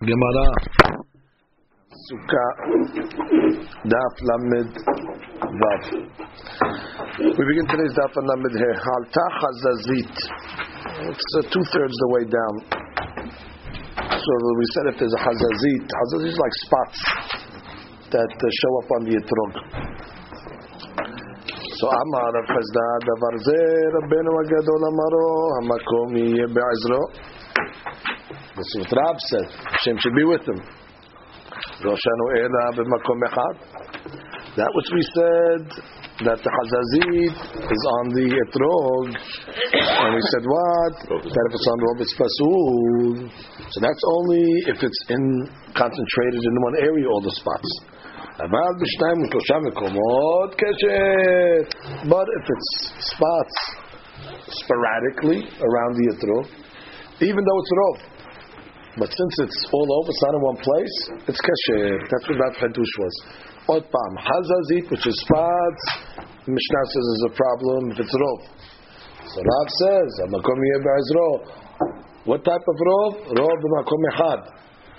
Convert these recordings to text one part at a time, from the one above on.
Gemara. Sukkah. Daf Lamed Vav. We begin today's Daf Lamed here. Halta Chazazit. It's uh, two thirds the way down. So we said if there's a Chazazit, Chazazit is like spots that uh, show up on the etrog. So Amar Chisda Davar Zeh Rabbeinu Agadol Amaro Hamakom Yeh Be'ezro. This is what Rab said. Hashem should be with echad. That which we said that the Hazazit is on the etrog, and we said what? That if it's on rob, it's pasul. So that's only if it's in concentrated in one area, all the spots. But if it's spots sporadically around the etrog, even though it's rov, but since it's all over, it's not in one place, it's kasher. That's what that hadush was. Ot pam hazazit, which is spots. Mishnah says is a problem if it's rov. So Rav says, "Amakom What type of rov? Rov b'makom echad.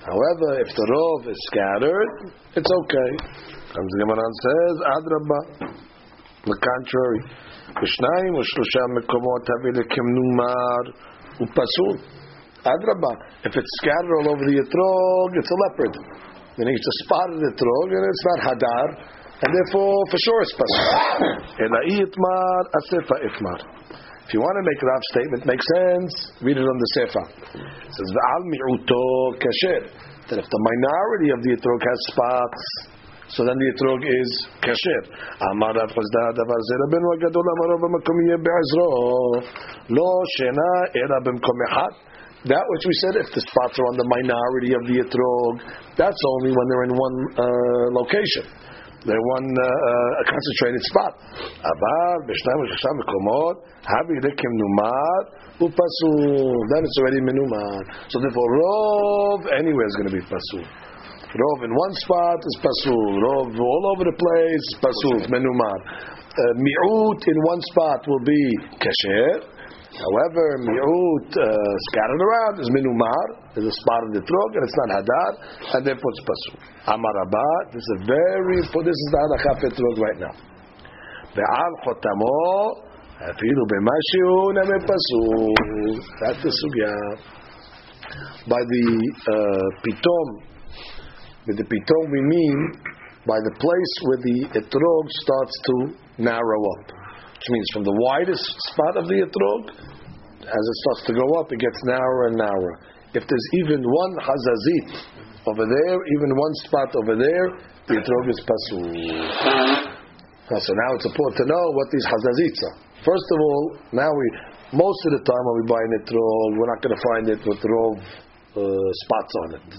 However, if the rov is scattered, it's okay. Comes the Gemara and says, Adraba. The contrary. U'shlosha mekomot havi lekem numar u'pasul. Adraba. If it's scattered all over the etrog, it's a leopard. Meaning it's a spot in the etrog, and it's not hadar, and therefore for sure it's. Elai itmar asefa. If you want to make Rav's statement make sense, read it on the sefa. It says v'al mi'uto kasher. That if the minority of the etrog has spots, so then the etrog is kasher. Amar rabenu agadol amaro b'makom yeh be'ezro lo shena ela b'mkom echad. That which we said, if the spots are on the minority of the etrog, that's only when they're in one uh, location. They're one uh, uh, a concentrated spot. Aval Then it's already menumar. So therefore, rov anywhere is going to be pasul. Rov in one spot is pasul. Rov all over the place is pasul. Menumar. Uh, mi'ut in one spot will be kasher. However, mi'ut uh, scattered around is minumar, is a spot in the throat, and it's not hadar, and therefore it's pasul. Amar Abba, this is a very this is the halakha for right now. Ve'al chotamo, afilu b'mashiu name pasul. That's the sugya. By the uh, pitom, with the pitom we mean by the place where the etrog starts to narrow up which means from the widest spot of the etrog, as it starts to go up, it gets narrower and narrower. If there's even one hazazit over there, even one spot over there, the etrog is pasul. So now it's important to know what these hazazits are. First of all, now we most of the time when we buy an etrog, we're not going to find it with rov uh, spots on it.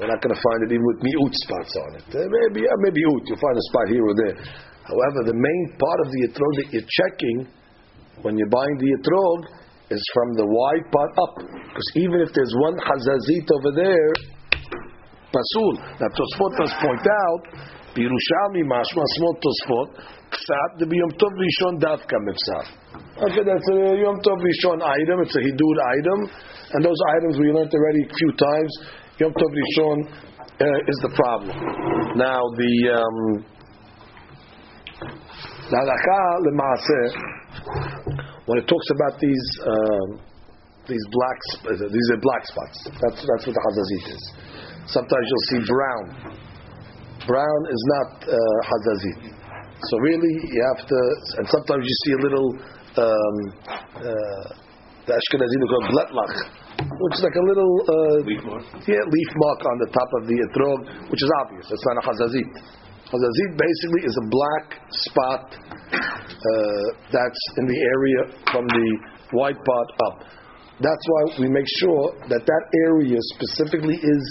We're not going to find it even with mi'ut spots on it. Uh, maybe, uh, maybe ut, you'll find a spot here or there. However, the main part of the etrog that you're checking when you're buying the etrog is from the wide part up. Because even if there's one hazazit over there, pasul. Now Tosfot does point out, Birushalmi mashma small Tosfot, ksat the Yom Tov Rishon davka mifsar. Okay, that's a Yom Tov Rishon item. It's a hidur item, and those items we learned already a few times. Yom Tov Rishon uh, is the problem. Now the um, when it talks about these um, these black these are black spots. That's that's what the hazazit is. Sometimes you'll see brown. Brown is not uh, hazazit. So really, you have to. And sometimes you see a little. Um, uh, the Ashkenazi call bletlach, which is like a little uh, leaf mark. Yeah, leaf mark on the top of the etrog, which is obvious. It's not a hazazit. Hazazit basically is a black spot uh, that's in the area from the white part up. That's why we make sure that that area specifically is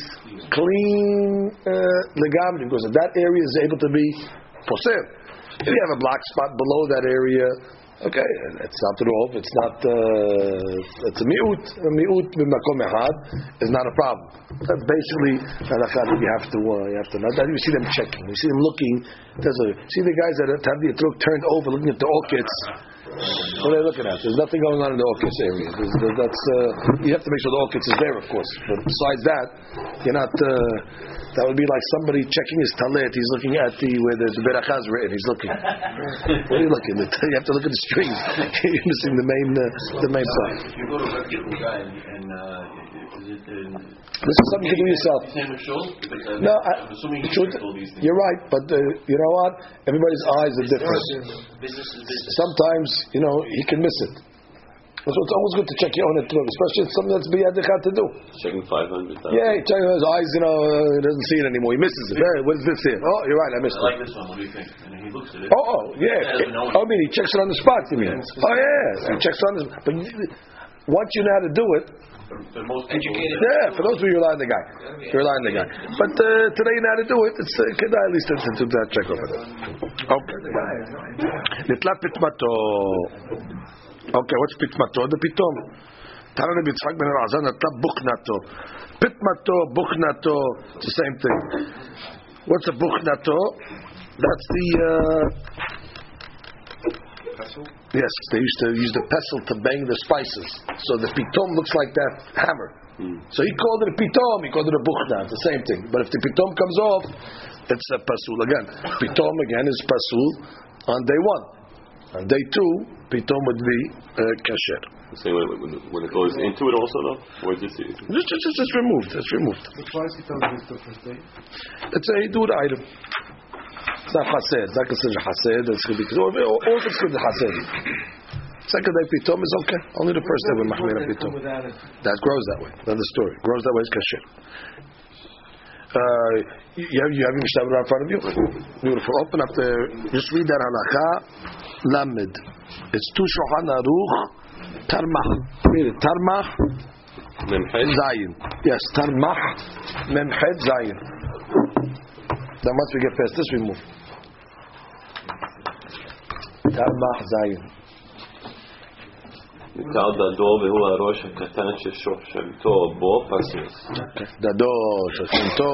clean uh, because that area is able to be posel. If you have a black spot below that area, Okay, it's not rov, it's not, uh, it's a mi'ut. A mi'ut b'makom echad is not a problem. That's basically halakha that you have to, uh, you have to. That you see them checking, you see them looking. There's a, see the guys that have the truck turned over looking at the oketz. What are they looking at? There's nothing going on in the oketz area. There's, there, that's uh, you have to make sure the oketz is there, of course. But besides that, you're not. Uh, that would be like somebody checking his talit. He's looking at the where the, the berachah is written. He's looking. what are you looking at? You have to look at the strings. you're missing the main uh, the main part. If you go to a and, and uh, is it in This is something you can do yourself. same as Shul? Because I'm, No, I'm assuming you truth, check all these things. you're right, but uh, you know what? Everybody's eyes are different. Business is business. Sometimes, you know, he can miss it. So it's always good to check your own etrog, especially it's something that's biyadichat to do. Checking 500. Yeah, he his eyes, you know, uh, he doesn't see it anymore. He misses it. Hey, what is this here? Oh, you're right, I missed I like this one, what do you think? And he looks at it. Oh, oh yeah. It, I mean, he checks it on the spot, you mean? Yeah. Oh, yeah. So he checks it on the spot. But once you know how to do it, The most educated. Yeah, for those of you rely on the guy, you rely on the guy. But uh, today you know how to do it. It's uh, can I at least into that check over there. Oh. Okay. Okay, what's pitmato? The pitom. Tana Rabbi ben Elazar nata buchnato. Pitmato, buchnato, it's the same thing. What's a buchnato? That's the. Uh, yes, they used to use the pestle to bang the spices. So the pitom looks like that hammer. Hmm. So he called it a pitom, he called it a buchna. It's the same thing. But if the pitom comes off, it's a pasul again. Pitom again is pasul on day one. On day two, pitom would be uh, kasher. Say when, when, when it goes into it also though? Or is this Just, just, just, just removed, it's removed. Why is he telling us the first day? It's a hidur item. It's not chased. It's not considered chased. It's going to be, or, or or it's considered chased. Second day pitom is okay. Only the first day when machmir pitom. That grows that way. Another story. Grows that way is kasher. Uh, you you have you have your Mishnah in front of you. Beautiful. Open up the. Just read that halacha. Lamed. It's two Shulchan Aruch. Tarmach. Read it. Tarmach. Memhed? Zayin. Yes. Tarmach. Memched Zayin. Then once we get past this, we move. Tarmach Zayin. ניטל דדו והוא הראש הקטן ששושלתו בו פסוס. דדו, שושנתו,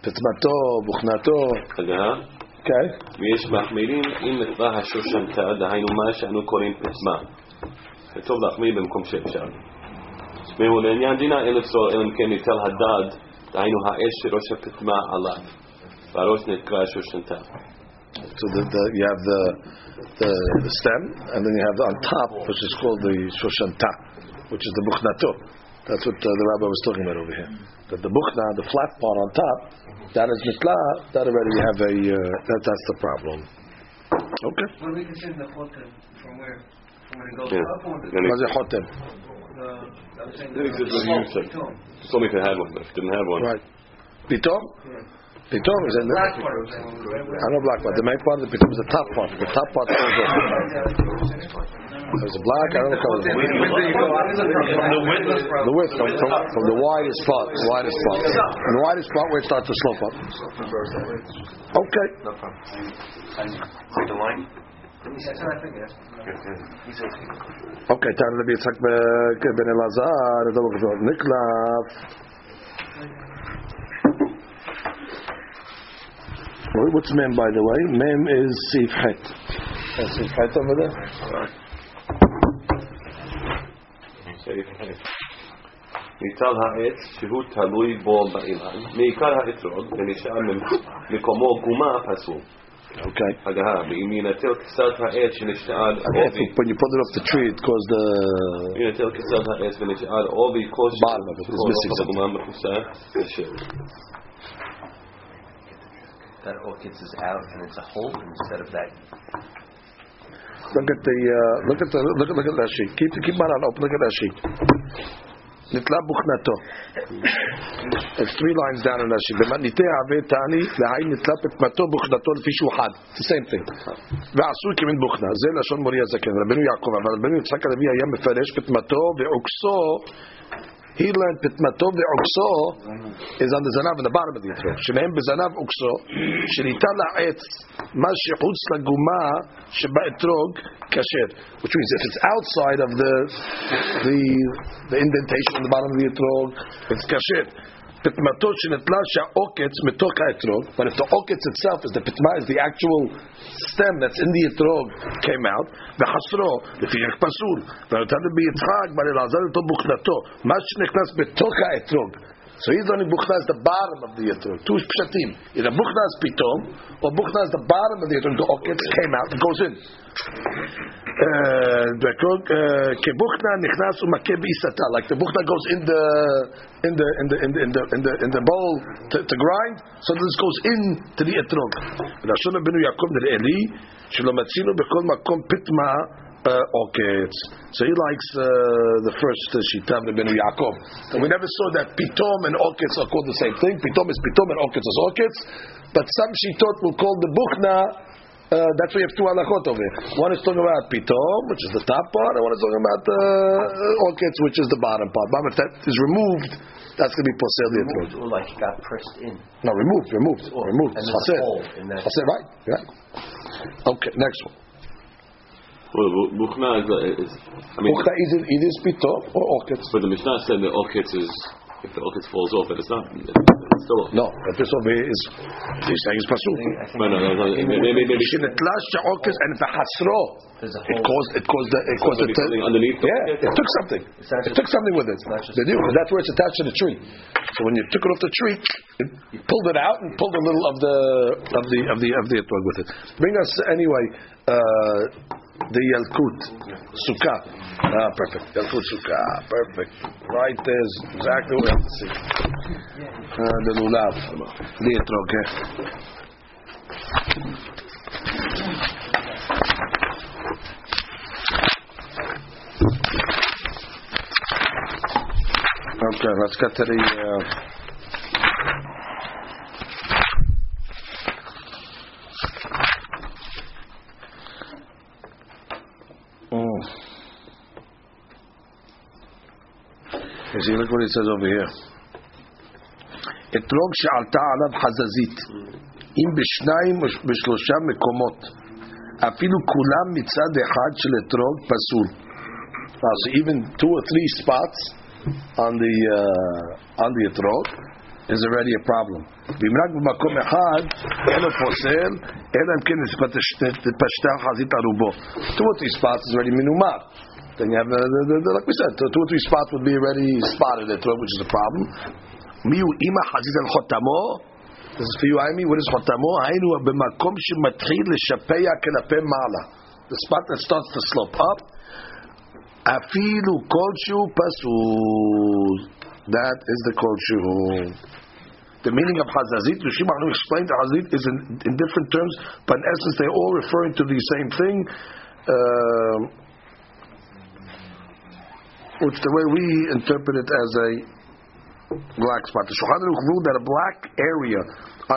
פצמתו, בוכנתו. הגעה? Okay. ויש מחמירים אם נקרא השושנתה, דהיינו מה שאנו קוראים פטמה. זה טוב להחמיר במקום שאפשר. והוא לעניין דינה אין לפסול אלא אם כן ניטל הדד, דהיינו האש שראש הפטמה עליו. והראש נקרא שושנתה. So the, the, you have the, the the stem, and then you have the on top, which is called the shoshanta, which is the buchnato. That's what uh, the rabbi was talking about over here. That the buchna, the flat part on top, that is mitla. That already you have a uh, that that's the problem. Okay. What do we consider the hotel? From where? From when it goes Yeah. up or the, Then What's a hotel? the, I'm saying I think the, this is what you said. Pitom. You told me if it had one, but if it didn't have one. Right. Pitom. Pitom is in Black part, I'm saying, when we- I know black part. The main part of the pitom is the top part. The top part goes off. There's a black. I don't know what color. the width The width from, from, from the widest part, the widest part, and the widest part where it starts to slope up. Okay. the line. That's what I figured. Okay, time to be Yitzhak ben Elazar, the book of Niklaf. What's mem, by the way? Mem is Sif Het. That's Sif Het over there? Save העץ שהוא תלוי בו באילן, מעיקר האתרוג ונשאר מקומו גומה Okay. When you put it off the tree it caused the... That oketz is out and it's a hole instead of that Look at the, uh, look at the, look at, look at that sheet. Keep, keep my open, look at that sheet. נתלה בוכנתו. It's three lines down in sheet. במתניתי עבה תעני, להי נתלה פטמתו בוכנתו לפי שהוא חד. The same thing. ועשוי כמין בוכנה. זה לשון מורי הזקן. רבנו יעקב, אבל רבנו יצחק הלוי היה מפרש פטמתו ועוקסו. he learned pitmato be'okso is on the zanav in the bottom of the yitro. Shemehem bezanav okso shenita la'etz ma shechutz laguma sheba etrog kasher. Which means if it's outside of the the, the indentation in the bottom of the etrog, it's kasher. But if the oketz itself is the pitma, is the actual stem that's in the etrog came out, v'chasro lefiach pasul. V'notan biyitzchak bar elazar to buchnato. Ma shenechnas betoch ha'etrog. So he's only buchnas the bottom of the etrog. Two pshatim. Either buchnas pitom or buchnas the bottom of the etrog. The oketz came out and goes in. the etrog kebuchna nichnas umakeh beisata. Like the buchna goes in the in the in the in the in the in the, in the bowl to, to grind. So this goes in to the etrog. Rashon benu Yaakov Eli shelo matzino bechol makom pitma. Uh, oketz. So he likes uh, the first uh, shita of Benu Yaakov. So we never saw that pitom and oketz are called the same thing. Pitom is pitom and oketz is oketz. But some shitot will call the buchna uh, that's why you have two halachot over here. One is talking about pitom, which is the top part, and one is talking about uh, oketz, which is the bottom part. But if that is removed, that's going to be posel the Moved, or like got pressed in. No, removed, removed, removed. and It's there's a hole in that. Right? Right. Okay, next one. Well, bu- Buchna is, uh, is I mean, Buchta either it is pitom or oketz. but the Mishnah said the oketz is if the oketz falls off, but it's not. It's still off. No, but this over here is he's saying it's I pasul. think, I think No, no, no, no, maybe, maybe, maybe Shenetlash oketz and v'hasro. there's It caused it caused the it caused the maybe something underneath. the Yeah, oketz. it took something. It took something with it. not just- They do. That's where it's attached to the tree. So when you took it off the tree, it, you pulled it out and pulled a little of the of the of the of the etrog with it. Bring us anyway uh, the yalkut sukkah. Ah, perfect. Yalkut sukkah. Perfect. Right there's exactly what we have to see. Uh, the lulav, the etrog. Yeah. Okay, let's get to the. Uh, See, what it says over here. אתרוג שעלתה עליו חזזית, אם בשניים או בשלושה מקומות, אפילו כולם מצד אחד של אתרוג פסול. So even two or three spots on the uh, on the etrog is already a problem. ואם רק במקום אחד, אין לו פוסל, אלא אם כן תפשטה חזית ערובו. Two or three spots is already מנומר. Then you have, uh, the, the, the, like we said, two or three spots would be already spotted etrog, which is a problem. מי הוא אימא חזית על חותמו? This is for you, Amy. What is חותמו? היינו במקום שמתחיל לשפע כלפי מעלה. The spot that starts to slope up. אפילו כלשהו פסול. That is the כלשהו. The meaning of Hazazit, Rishim Anu explained that Hazazit is in, in different terms, but in essence they're all referring to the same thing. Um, which the way we interpret it as a black spot. The Shulchan Aruch ruled that a black area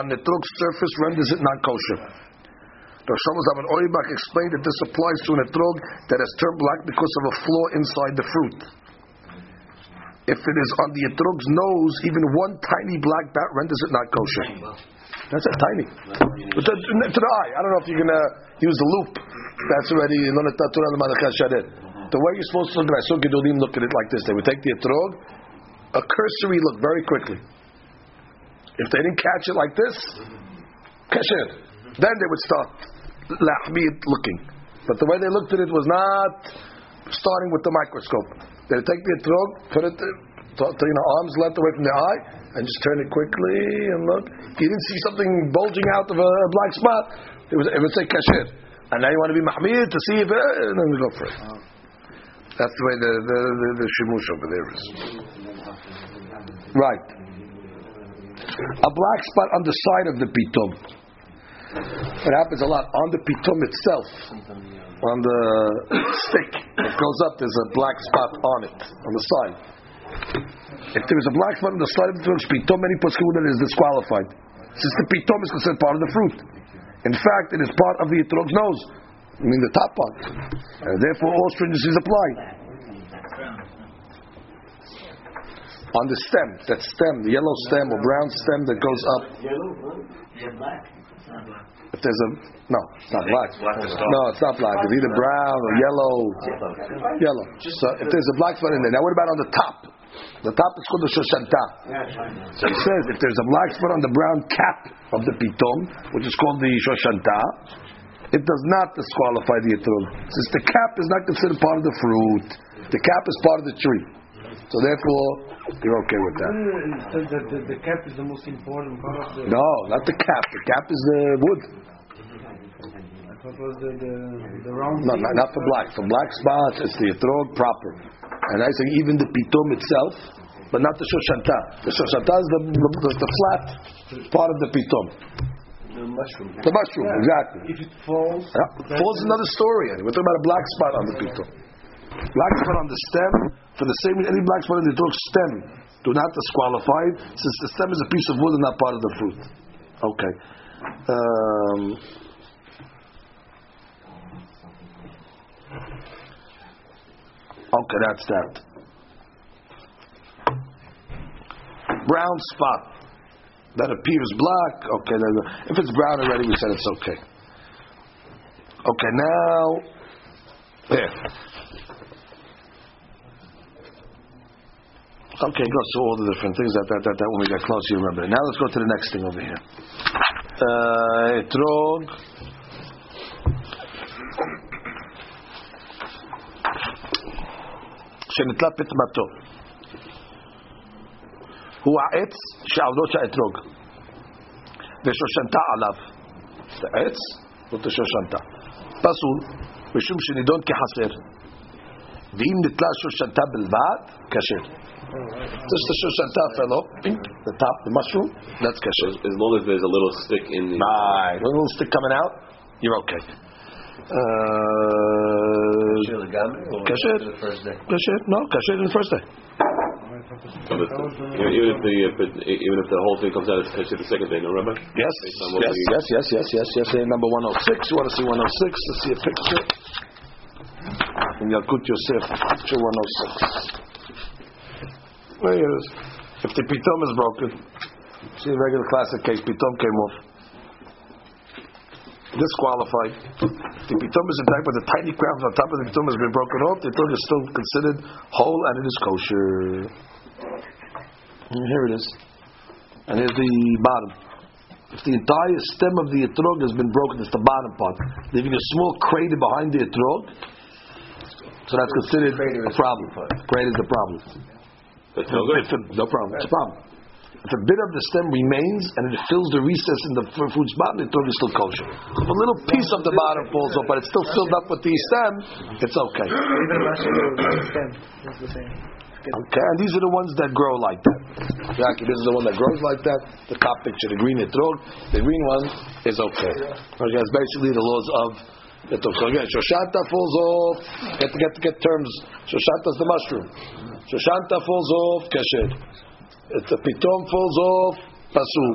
on the truk's surface renders it not kosher. The Shlomo Zalman Auerbach explained that this applies to an etrog that has turned black because of a flaw inside the fruit. If it is on the etrog's nose, even one tiny black dot renders it not kosher. That's a tiny. But to, to the eye, I don't know if you're gonna use the loupe. That's already the way you're supposed to look at it. I saw Gedolim look at it like this. They would take the etrog, a cursory look very quickly. If they didn't catch it like this, kasher. Then they would start lahmid looking. But the way they looked at it was not starting with the microscope. They take the etrog, put it to, to, you know, arms length away from the eye, and just turn it quickly and look. If You didn't see something bulging out of a, a black spot. It was it would say kasher. And now you want to be mahmid to see if, uh, and then we go for it. That's the way the the, the, the shimush over there is. Right. A black spot on the side of the pitom. It happens a lot on the pitom itself, on the stick. It goes up. There's a black spot on it on the side. If there is a black spot on the side of the pitom, many poskim is disqualified, since the pitom is considered part of the fruit. In fact, it is part of the etrog's nose. I mean the top part. And therefore, all stringencies apply. on the stem, that stem, the yellow stem or brown stem that goes up. Yellow, they're black. Not black. If there's a no, it's not black. No, it's not black. It's either brown or yellow. Yellow. So if there's a black spot in there, now what about on the top? The top is called the shoshanta. So it says if there's a black spot on the brown cap of the pitom, which is called the shoshanta, it does not disqualify the etrog. Since the cap is not considered part of the fruit, the cap is part of the tree. So therefore, you're okay with that. The, the, the, the cap is the most important part of the. No, not the cap. The cap is the wood. Was the, the, the round. No, not, not for black. For black spots, it's the etrog proper. And I say even the pitom itself, but not the shoshanta. The shoshanta is the, the, the flat part of the pitom. The mushroom. The mushroom, exactly. If it falls, Yeah. Falls another story. We're talking about a black spot on the pitom. Black spot on the stem, for the same any black spot on the etrog stem, do not disqualify it, since the stem is a piece of wood and not part of the fruit. Okay. Um, okay, that's that. Brown spot that appears black. Okay, then if it's brown already, we said it's okay. Okay, now there. Okay, go through all the different things that that that, that when we get close, you remember. Now let's go to the next thing over here. Uh, etrog. שנתלה פטמתו. הוא העץ שעבודות האתרוג. ושושנתה עליו. זה עץ, זאת השושנתה. פסול, משום שנידון כחסר. ואם נתלה שושנתה בלבד, כשר. Just the shoshanta fell off, pink, the top, the mushroom, that's As, kasher. as long as there's a little stick in the. Right. When a little stick coming out, you're okay. Uh, Kasher legamre or Kasher. the first day? kasher? No, kasher in the first day. So that- even even if the if it, even if the whole thing comes out as kasher the second day, no Rabbi? Yes, Based yes, we- yes, yes, yes, yes, yes. Say number 106. You want to see 106? Let's see a picture. In Yalkut Yosef, picture 106. There it is. If the pitom is broken, see a regular classic case, pitom came off. Disqualified. The pitom is intact, but the tiny crowns on top of the pitom has been broken off. The pitom is still considered whole and it is kosher. And here it is. And here's the bottom. If the entire stem of the etrog has been broken, it's the bottom part, leaving a small crater behind the etrog, so that's considered Crater a is problem. Crater is the problem. That's no good. If it- no problem. It's a problem. If a bit of the stem remains and it fills the recess in the f- food spot, the etrog is still kosher. If a little piece of the bottom falls off, but it's still filled up with the stem, it's okay. the. Okay, and these are the ones that grow like that. Exactly, this is the one that grows like that. The top picture, the green etrog, the green one is okay. Okay, that's basically the laws of etrog. So again, shoshanta falls off. Get get get terms. Shoshanta is the mushroom. Shoshanta falls off. Kasher. If the pitom falls off. Pasul.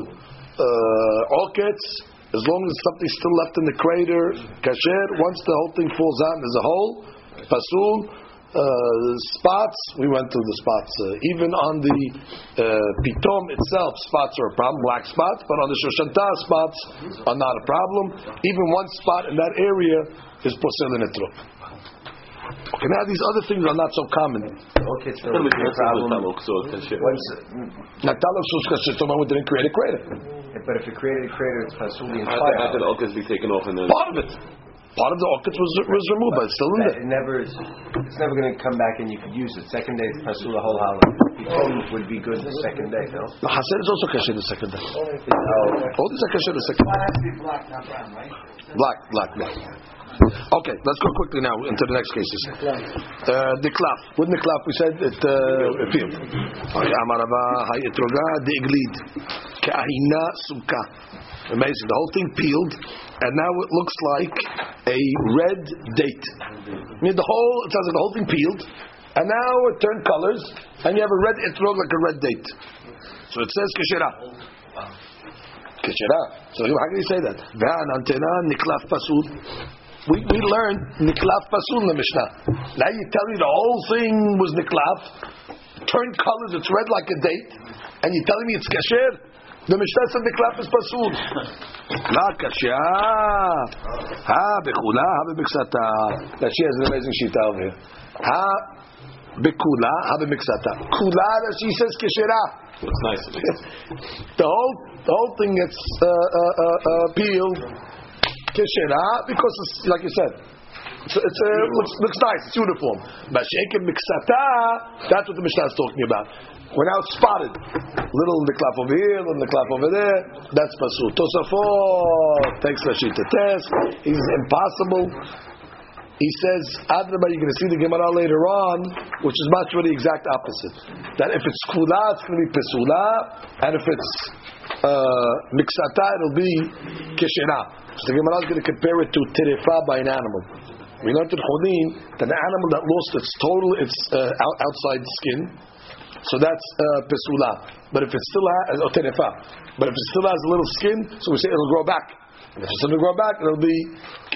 Uh, oketz. As long as something's still left in the crater, kasher. Once the whole thing falls out as a whole, pasul. Uh, spots, we went through the spots. Uh, even on the uh, pitom itself, spots are a problem, black spots, but on the shoshanta, spots are not a problem. Even one spot in that area is porcelain etrog. Okay, now these other things are not so common. Okay, so What the problem. So kasher. Once, Now, Talab Sushka didn't create a crater. but if it created a crater, it's pasul the How did- how did entire. oketz be taken off and then? Part of it. Part of the oketz was, was removed, but it's still in there. It never is. It's never going to come back and you could use it. Second day, it's pasul the whole holiday. Would be good the second day, no? The Hasid is also kasher the second day. Oh, All these are kasher the second day. Black, not brown, right? black, black. black. Okay, let's go quickly now into the next cases. Uh, the clap. With the clap, we said it, uh, it peeled. Okay, Amarava, hay etroga, de iglid. Kahina suka. Amazing. The whole thing peeled, and now it looks like a red date. I mean, the whole, it sounds like the whole thing peeled, and now it turned colors, and you have a red etrog like a red date. So it says keshera. Keshera. So how can you say that? V'an antena niklaf pasul. We, we learned niklaf pasul in the Mishnah. Now you tell me the whole thing was niklaf. turned colors, it's red like a date, and you're telling me it's kasher? The Mishnah said the klaf is pasul. La kasha. Ha bekula, ha bemiksata. Rashi has an amazing shita over here. Ha bekula, ha bemiksata. Kula, Rashi says kashera. Looks nice. The whole, the whole thing gets uh, uh, uh, uh, peeled kashera because it's like you said. It's, it's uh, looks, looks nice. It's uniform. Mashek and miksata. That's what the Mishnah is talking about. We're now spotted. Little in the clap over here, little in the clap over there. That's pasul. Tosafot takes Rashi to test. He's impossible. He says, Adraba, you're going to see the Gemara later on, which is much really the exact opposite. That if it's kula, it's going to be pesula, and if it's uh, miksata, it'll be keshena. So the Gemara is going to compare it to terefa by an animal. We learned in Chodim that an animal that lost its total, its uh, outside skin, so that's uh. But if it still has, terefa, but if it still has a little skin, so we say it'll grow back. And if it going to grow back, it'll be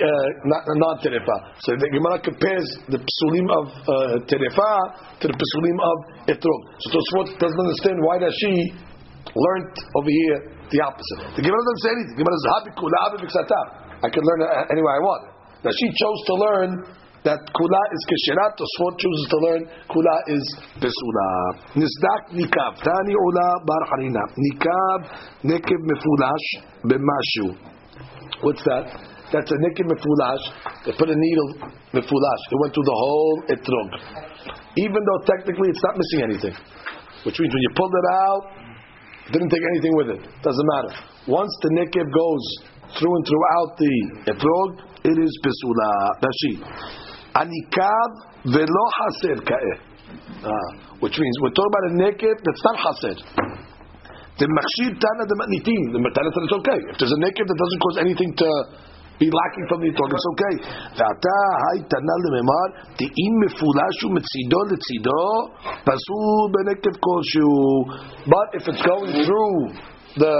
uh, not non terefa. So the Gemara compares the psulim of uh, terefa to the psulim of etrog. So Tosfot doesn't understand why does she learned over here the opposite. The Gemara doesn't say anything. The Gemara says. I can learn it any way I want. Now she chose to learn that kula is kesherat. Tosfot chooses to learn kula is pesula. Nisdak nikav tani ula bar harina nikav nekev mefulash b'mashu. What's that? That's a nikim mefulash. They put a needle mefulash. It went through the whole etrog. Even though technically it's not missing anything. Which means when you pulled it out, it didn't take anything with it. Doesn't matter. Once the nikim goes through and throughout the etrog, it is pesula. Rashi. Anikav velo haser ka'e, Which means, we're talking about a naked that's not haser. The machshir tana the matnitim, the tana said it's okay. If there's a naked that doesn't cause anything to be lacking from the itok, it's okay. Ve'ata hay tana lememar te'im mefulashu mitzido litzido pasul benekev kolshu. But if it's going through the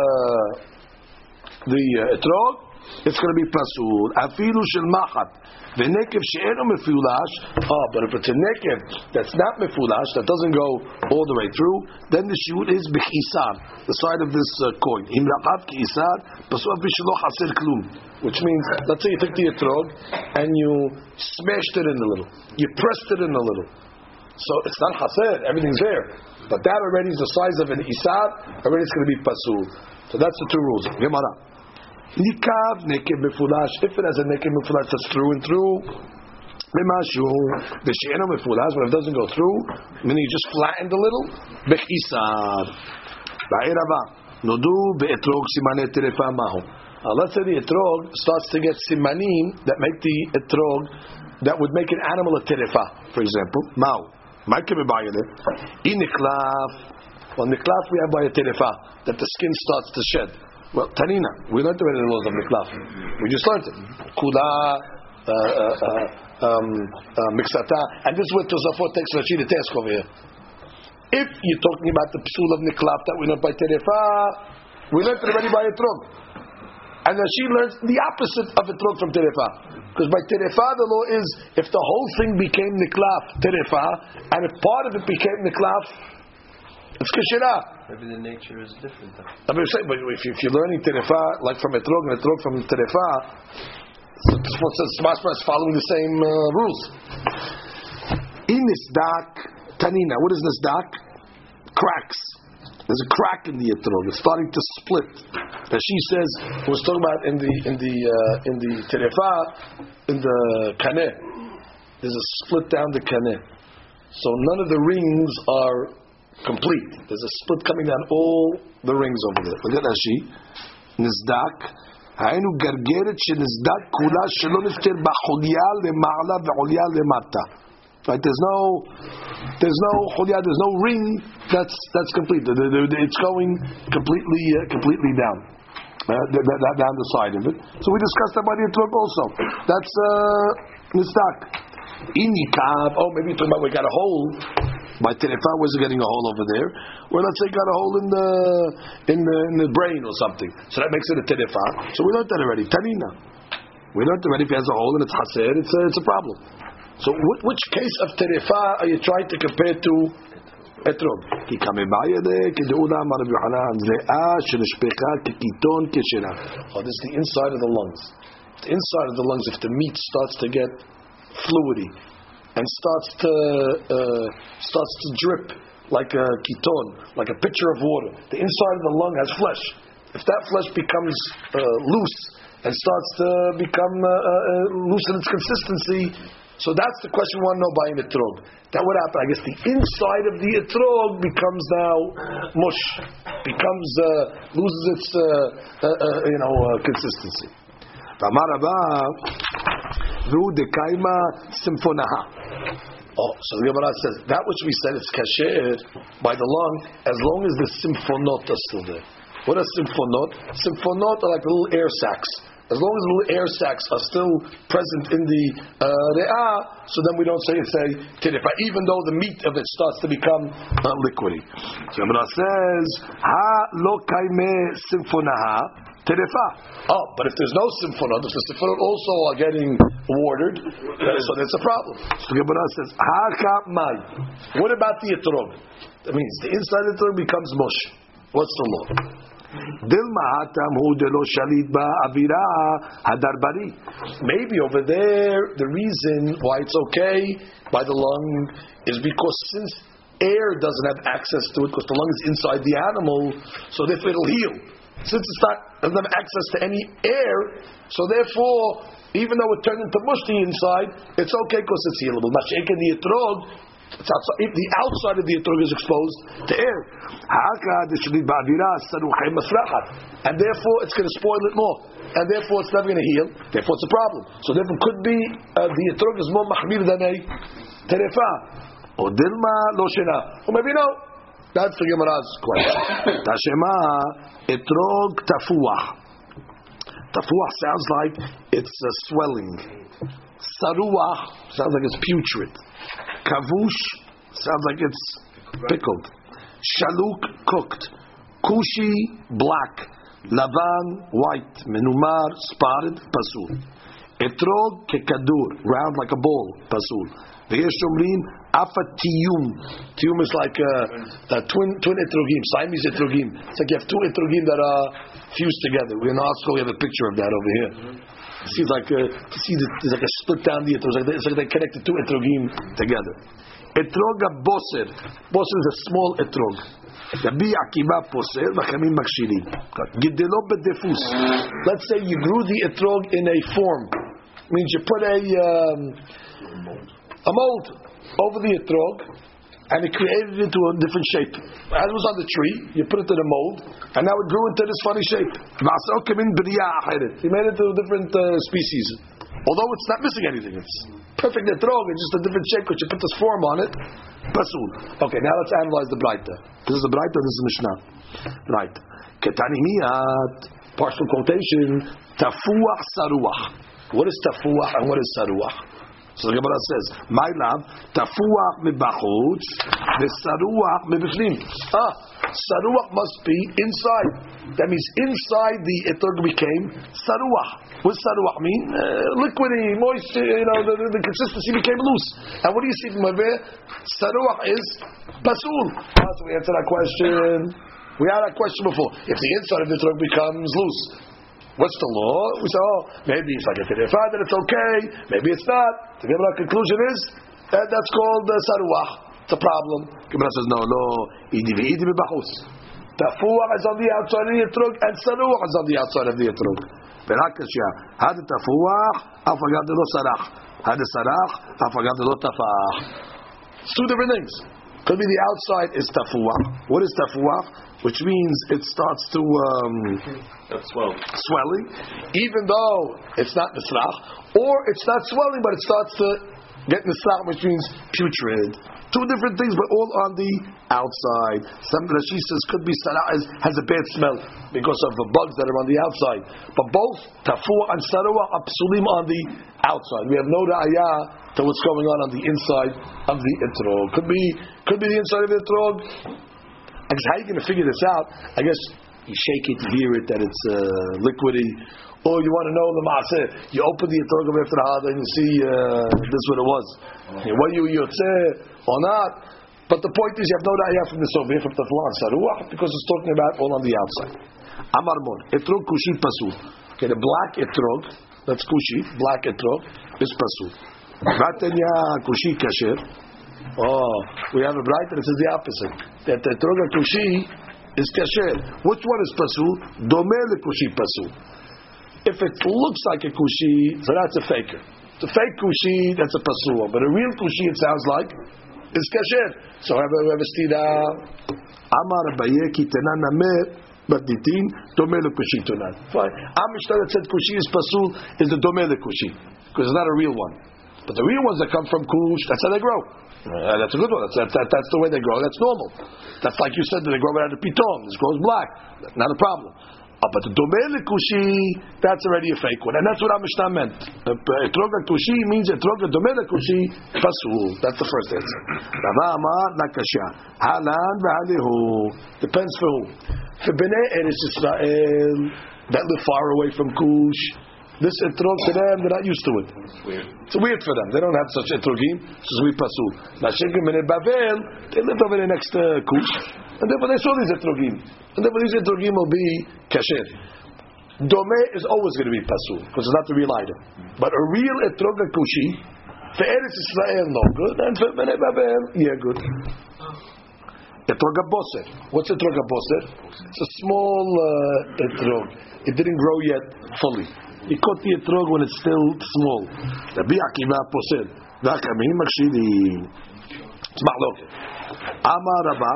the uh, etrog, it's going to be pasul. Afilu shel machat. V'nekev she'eno mefulash. Oh, but if it's a nekev that's not mefulash, that doesn't go all the way through, then the shiur is b'chisar, the side of this uh, coin. Im ki'isar, pasul afi shelo haser klum. Which means, let's say you took the etrog and you smashed it in a little. You pressed it in a little. So it's not haser, everything's there. But that already is the size of an isar, already it's going to be pasul. So that's the two rules. Gemara. Nikav neked mefulash. If it has a neked mefulash that's through and through, B'mashu, the she'ena mefulash, but if it doesn't go through, meaning you just flattened a little, b'chisar. Ba'irava. Nodu be'etrog simane terefa mahu. Uh, let's say the etrog starts to get simanim that make the etrog that would make an animal a terefa, for example. Mau. Ma'ke bebayele. Iniklaf. On niklaf we have by a terefa, that the skin starts to shed. Well, Tanina, we learned the laws of Niklaf. We just learned it. Kula, uh, uh, uh, um, Miksata, and this is what Tosafot takes Rashi to task over here. If you're talking about the psul of Niklaf that we learned by Terefa, we learned already by Etrog. And Rashi learns the opposite of Etrog from Terefa. Because by Terefa, the law is if the whole thing became Niklaf, Terefa, and if part of it became Niklaf, it's Kishirah. Maybe the nature is different. Though. I mean, say, but if, if you're learning terefa like from etrog and etrog from terefa, so this one says Mashma is following the same uh, rules. In this dak, tanina, what is this dak? Cracks. There's a crack in the etrog. It's starting to split. That she says, it was talking about in the in the uh, in the terefa, in the kaneh. There's a split down the kaneh. So none of the rings are complete. There's a split coming down all the rings over there. Look at Rashi. Nizdak. היינו גרגרת שנסדק כולה שלא נפטר בחוליה למעלה ועוליה למטה. Right? There's no, there's no chulya, there's no ring that's that's complete. The- the- the- It's going completely uh, completely down, uh, that, that, that- down the side of it. So we discussed that by the etrog also. That's uh, nisdak. Inikab. Oh, maybe you're talking about we got a hole by terefa was getting a hole over there, or let's say got a hole in the in the in the brain or something. So that makes it a terefa. So we learned that already. Tanina. We learned already if it has a hole and it's haser, it's a, it's a problem. So wh- which case of terefa are you trying to compare to אתרוג. כי כמבעיידה כדעולה אמר רבי יוחנן, זיעה שנשפכה כקיטון כשרה. Oh, this is the inside of the lungs. The inside of the lungs, if the meat starts to get fluidy and starts to uh, starts to drip like a keton, like a pitcher of water, the inside of the lung has flesh. If that flesh becomes uh, loose and starts to become uh, uh, uh, loose in its consistency, so that's the question we want to know by an etrog. That would happen. I guess the inside of the etrog becomes now mush, becomes uh, loses its uh, uh, uh, you know uh, consistency. ואמר רבה, והוא דקיימה סימפונאה. Oh, so the Gemara says that which we said it's kasher by the lung as long as the symphonot are still there. What are symphonot? Symphonot are like little air sacs. As long as the little air sacs are still present in the uh, so then we don't say it's a tirifa, even though the meat of it starts to become uh, liquidy. So Gemara says, ha lo kaime symphonah tirifa. Oh, but if there's no symphonot, if the symphonot also are getting watered, so that's a problem. So Gemara says, ha ka mai. What about the etrog? That means the inside of the etrog becomes mush. What's the law? Dilma hatam hu delo shalit ba avira hadarbari. Maybe over there the reason why it's okay by the lung is because since air doesn't have access to it because the lung is inside the animal, so therefore it'll heal. Since it's not doesn't have access to any air, so therefore even though it turned into mush the inside, it's okay because it's healable. Mashake the etrog, if the outside of the etrog is exposed to air. And therefore it's going to spoil it more. And therefore it's never going to heal. Therefore it's a problem. So therefore it could be uh, the etrog is more mahmir than a terefa. Or dilma lo. Or maybe no. That's the Gemara's question. Tashema etrog tafuah. Tafuah sounds like it's uh, swelling. Saruah sounds like it's putrid. Kavush sounds like it's pickled. Shaluk cooked. Kushi black. Lavan white. Menumar spotted. Pasul. Etrog kekadur round like a ball. Pasul. Ve'yesh omrim afatiyum. Tiyum is like a twin twin etrogim, Siamese etrogim. It's like you have two etrogim that are fused together. We in Oslo we have a picture of that over here. It seems like uh, see there's like a split down the etrog. It's like, they, it's connected two etrogim together. Boser. Boser is a small etrog. Rabbi Akiva poser, v'chamim makshirim. Gidelo bedefus. Let's say you grew the etrog in a form. Means you put a um, a mold over the etrog, and it created it into a different shape. As it was on the tree, you put it in a mold, and now it grew into this funny shape. He made it into a different uh, species. Although it's not missing anything, it's perfect etrog, it's just a different shape because you put this form on it. Pasul. Okay, now let's analyze the Braita. This is the Braita, this is Mishnah. Right. Ketani miyat, partial quotation, tafuach saruach. What is tafuach and what is saruach? So the Gemara says, "My love, tafuach mibachutz, the saruach mibifnim." Ah, saruach must be inside. That means inside the etrog became saruach. What does saruach mean? Uh, liquidy, moist. You know, the, the, the consistency became loose. And what do you see from there? Saruach is basul. Ah, so we answered that question. We had that question before. If the inside of the etrog becomes loose, What's the law? We say, oh, maybe it's like a terefa that it's okay, maybe it's not. The Gemara conclusion is that that's called uh, saruach. It's a problem. Gemara says, no, no. Tafuach is on the outside of the etrog, and saruach is on the outside of the. Berakashya, had tafuach, afagad lo sarach. Had sarach, afagad lo tafach. It's two different things. Could be the outside is tafuach. What is tafuach? Which means it starts to um, That's swell. swelling, even though it's not nisrach, or it's not swelling, but it starts to get nisrach, which means putrid. Two different things, but all on the outside. Some Rashi says could be sarah has a bad smell because of the bugs that are on the outside. But both tafua and sarua are psulim on the outside. We have no ra'ayah to what's going on on the inside of the etrog. Could be could be the inside of the etrog. I guess how are you going to figure this out? I guess you shake it, you hear it that it's uh, liquidy, or you want to know the maaseh. You open the etrog after the and you see uh, this is what it was. What you yotze or not? But the point is, you have no idea from the Soviet, from the Saruach, because it's talking about all on the outside. Amar Mon, etrog kushi pasul. Okay, the black etrog, that's kushi, black etrog, is pasul. Vatanya kushi kasher. Oh, we have a braita that says the opposite. That the etrog kushi is kasher. Which one is pasul? Domel kushi pasul. If it looks like a kushi, so that's a faker. A fake kushi, that's a pasul. But a real kushi, it sounds like, is kasher. So whoever whoever stira Amar Abaye ki tenan domel kushi tunan. Fine. Amishtar that said kushi is pasul is the domel kushi because it's not a real one. But the real ones that come from kush, that's how they grow. Uh, that's a good one. That's, that, that, that's the way they grow. That's normal. That's like you said that they grow out of piton. This grows black. Not a problem. Uh, but the domele kushi, that's already a fake one, and that's what our Mishnah meant. Uh, Etroga kushi means etroga domele kushi pasul. That's the first answer. Rava Amar nakasha halan v'halihu depends for who. For Bnei Eretz Israel that live far away from Kush, this etrog to them they're not used to it. It's weird for them. They don't have such etrogim. So we pasul. Mashikim Bnei Bavel they lived over the next to Kush, and therefore they saw these etrogim, and therefore these etrogim will be kasher. Dome is always going to be pasul because it's not the real item. But a real etrog kushi for Eretz Israel no good, and for Bnei Bavel yeah good. Etrog boser. What's etrog boser? It's a small uh, etrog. It didn't grow yet fully. He caught the etrog when it's still small. Rabbi Akiva poser. והקמים מקשיבים. it's מחלוקת. אמר רבה,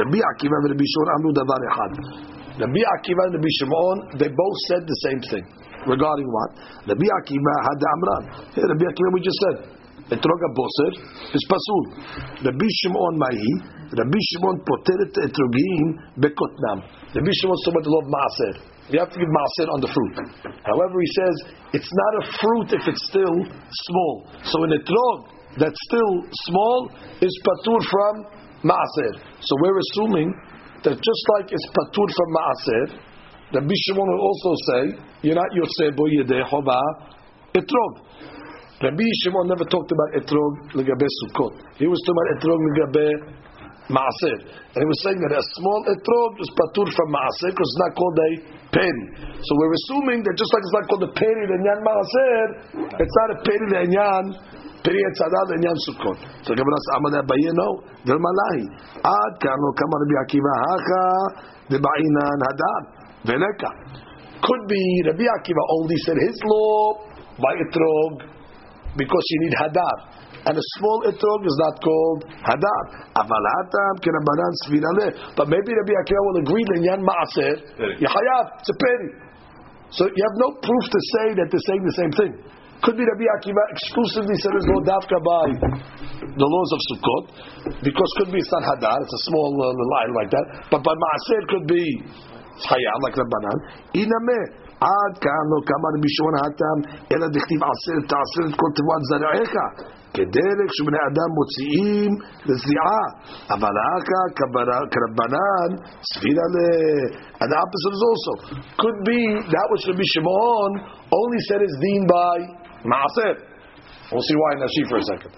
רבי עקיבא ורבי שמעון אמרו דבר אחד. רבי עקיבא ורבי שמעון, they both said the same thing. Regarding what? רבי עקיבא had the amran. Hey, רבי עקיבא we just said. אתרוג הבוסר is פסול. רבי שמעון מהי? רבי שמעון פוטר את האתרוגים בקוטנם. רבי שמעון זאת אומרת לא מעשר. You have to give maaser on the fruit. However, he says it's not a fruit if it's still small. So an etrog that's still small is patur from maaser. So we're assuming that just like it's patur from maaser, the Bishimon will also say you're not yotzei bo yedei chova etrog. Rabbi Shimon never talked about etrog legabe sukkot. He was talking about etrog legabe maaser, and he was saying that a small etrog is patur from maaser because it's not called a peri. So we're assuming that just like it's not called a peri lenyan maaser, it's not a peri lenyan peri etzada lenyan sukkot. So the Gemara says, "Amad Abaye no, del malahi ad kano kama Rabbi Akiva hacha debainan hadar veleka." Could be Rabbi Akiva only said his law by etrog because you need hadar. And a small etrog is not called hadar. Aval hatam kerabanan svirale. But maybe Rabbi Akiva will agree that yan maaser yahayav it's a peri. So you have no proof to say that they're saying the same thing. Could be Rabbi Akiva exclusively said law dafka by the laws of Sukkot, because could be it's not hadar, it's a small uh, line like that. But by maaser could be chayav like Rabbanan. Iname. עד כאן לא קמה רבי שמעון האטם, אלא דכתיב עשרת תעשרת כל תבואת זרעיך, כדרך שבני אדם מוציאים לזריעה, אבל האכה כרבנן סבירה ל... And the opposite is also, could be that which Rabbi Shimon only said is deen by maaser. We'll see why in Nashi for a second.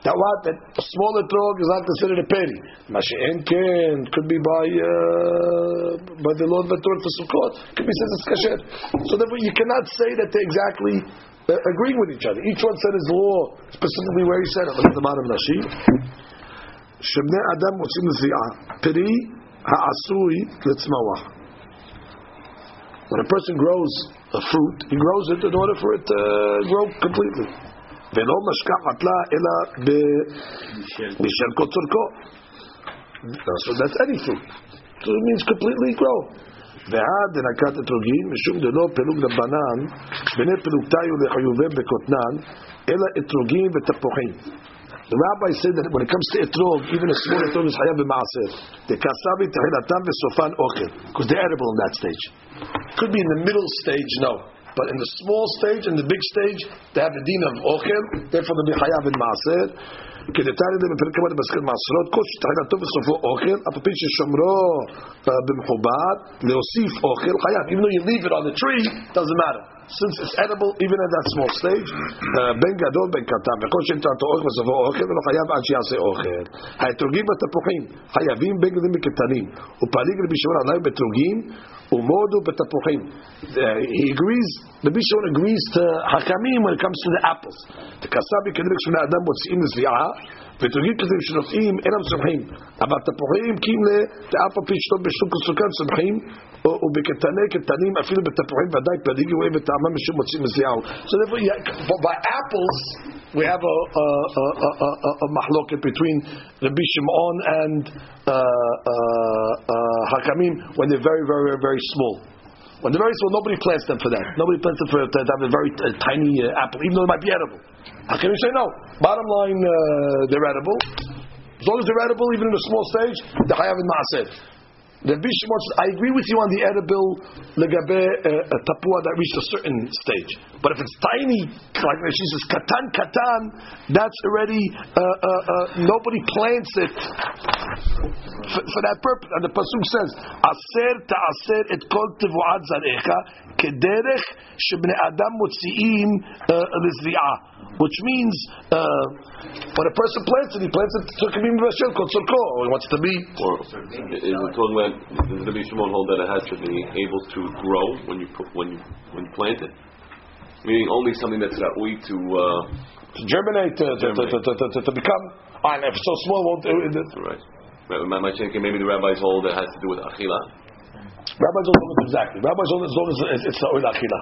That what? That small etrog is not considered a peri. Mashen can could be by uh, by the Lord Vator for Sukkot. Could be says it's kasher. So therefore, you cannot say that they exactly uh, agreeing with each other. Each one said his law specifically where he said it. Look at the bottom Shemne Adam Mosim Zi'ah. Peri Ha'asui Litzmawah. When a person grows a fruit, he grows it in order for it to grow completely. ולא משכחת לה אלא בשל קוצרקו. So that's any fruit. So it means completely grow. ועד דנקת אתרוגים, משום דלא פילוג רבנן, בני פילוגתיו לחיובי בקוטנן, אלא אתרוגים ותפוחים. The rabbi said that when it comes to etrog, even a small etrog is b'maaser. The kasavi tehilatam v'sofan ocher, because they're edible in that stage. Could be in the middle stage, no. But in the small stage and the big stage, they have the din of ochel. Therefore, they'll be chayav in maaser. כדתניא בפרק כ"ב במסכת מעשרות, כל שתחילתו וסופו אוכל, אף על פי ששומרו uh, במכובד, להוסיף אוכל, חייב. Even though you leave it on the tree, doesn't matter. Since it's edible, even at that small stage, uh, בין גדול בין קטן, וכל שנתנתו אוכל בסופו אוכל, ולא חייב עד שיעשה אוכל. האתרוגים והתפוחים חייבים בין גדולים וקטנים, ופליג רבי שמעון עליהם באתרוגים, ומודו בתפוחים. Uh, he agrees, רבי שמעון agrees to חכמים when it comes to the apples. תכסה בכנראה כשבני אדם מוציאים לזריעה, ותרגיל כזה שנוטעים אינם צומחים, אבל תפוחים כי אם לאף על פי שתות בשוק וסוכן צומחים, או או בקטני קטנים, אפילו בתפוחים ודאי פליגי רואים בטעמם משום מוצאים מזיעו. So therefore, yeah, but by apples, we have a, a, a, a, a, a, a mahloket between Rabbi Shimon and uh, uh, uh, Hakamim when they're very, very, very, very small. When they're very small, nobody plants them for that. Nobody plants them for to have a very uh, tiny uh, apple, even though it might be edible. How can we say no? Bottom line, uh, they're edible. As long as they're edible, even in a small stage, the chayav in maaser. The Bishmot I agree with you on the edible legabe uh, tapua that reached a certain stage. But if it's tiny, like she says, katan katan, that's already uh, uh, uh, nobody plants it for, for that purpose. And the pasuk says, "Aser ta'aser et kol tevuat zarecha kederech shebnei adam motziim lizri'ah." Which means, uh, when a person plants it, he plants it to kamim b'ashel kol tzorko, or he wants to be. Or is it about does Rabbi Shimon hold that it has to be able to grow when you put, when you when you plant it? Meaning only something that's ra'ui to uh, to germinate, to, to, to, to, to, become. And if it's so small, won't. It, it, right. Right, My, my thinking maybe the rabbis hold it has to do with achila. rabbis don't know exactly. Rabbis don't as long as it's, it's achila.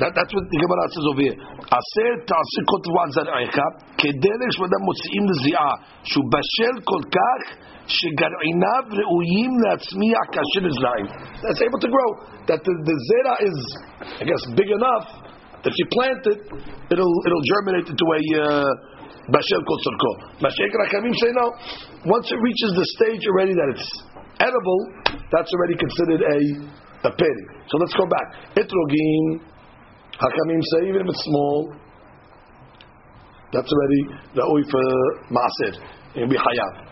That, that's what the Gemara says over here. Aser ta'asikot v'azar'echa kederech v'adam motzi'im l'zi'ah shu bashel kol kach shegar'inav re'uyim le'atzmiya kasher izra'im. That's able to grow. That the, the zera is, I guess, big enough that if you plant it, it'll, it'll germinate into a... Uh, bashel Kol Tzorko. Mashiach Rachamim say no. Once it reaches the stage already that it's edible, that's already considered a, a peri. So let's go back. Etrogim Hakamim say even if it's small, that's already ra'ui for maaser. It'll be hayav.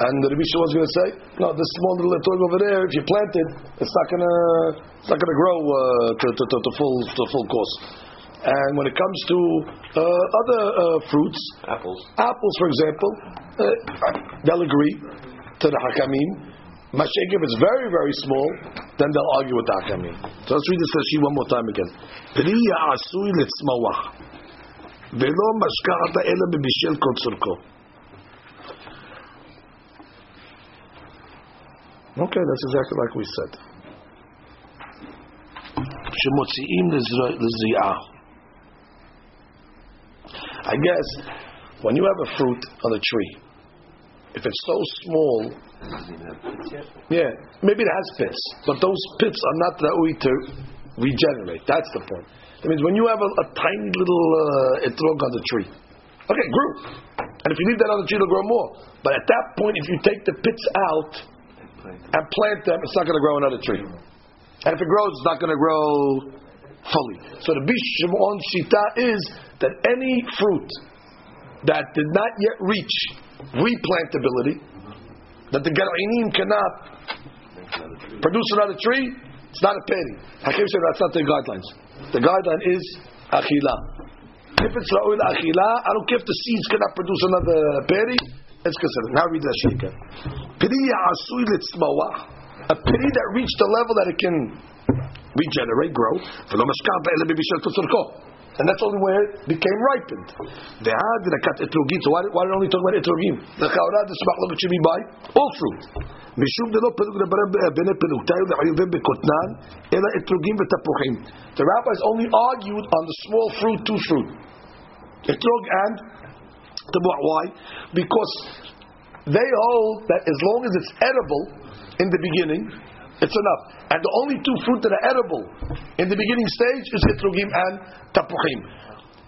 And the Rabbi was going to say, no, this small little etrog over there, if you plant it, it's not going to it's not going to grow uh, to, to, to, to full to full course. And when it comes to uh, other uh, fruits, Apples. apples, for example, uh, they'll agree to the hakamim. Mashek, if it's very, very small, then they'll argue with the Hakami. So let's read this Rashi one more time again. Priya asui litzmawah. Velo mashka'ata ela bebishel kotzurko. Okay, that's exactly like we said. Shemotzi'im lizri'ah. I guess when you have a fruit on a tree, if it's so small, yeah, maybe it has pits, but those pits are not ra'ui to regenerate. That's the point. That means when you have a, a tiny little uh, etrog on the tree, okay, grew, and if you leave that on the tree, it'll grow more. But at that point, if you take the pits out and plant them, it's not going to grow another tree. And if it grows, it's not going to grow fully. So the Bishimon Shita is that any fruit that did not yet reach replantability, that the Garainim cannot produce another tree, it's not a peri. Hakim said that's not the guidelines. The guideline is achila. If it's ra'ul achila, I don't care if the seeds cannot produce another peri, it's considered. Now read that shayka. Peri asui litzmawah. A peri that reached the level that it can regenerate, grow And that's only where it became ripened. The had the kat etrogim. So why, why did I only talk about etrogim? The chaura, the smachlo, should be by all fruit. משום דלא פלוג בני פלוגתיים לחייבים בקוטנן, אלא אתרוגים ותפוחים. The rabbis only argued on the small fruit, two fruit. Etrog and tabuah. Why? Because they hold that as long as it's edible in the beginning, it's enough. And the only two fruit that are edible in the beginning stage is etrogim and tapuchim.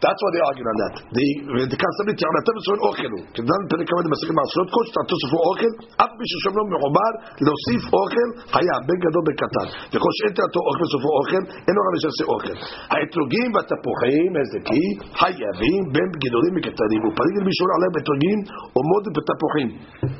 That's why they argue on that. The the concept is יענתם בסופו אוכל הוא. כדן פרק כמה דמסכים מעשרות קודש, תעתו סופו אוכל, אף מי ששומרו מחובר, להוסיף אוכל, חייב, בין גדול בין קטן. וכל שאין תעתו אוכל בסופו אוכל, אין לו רבי שעושה אוכל. האתרוגים והתפוחים, איזה כי, חייבים בין גדולים וקטנים. ופריג רבי שאול עליהם אתרוגים, ומוד בתפוחים.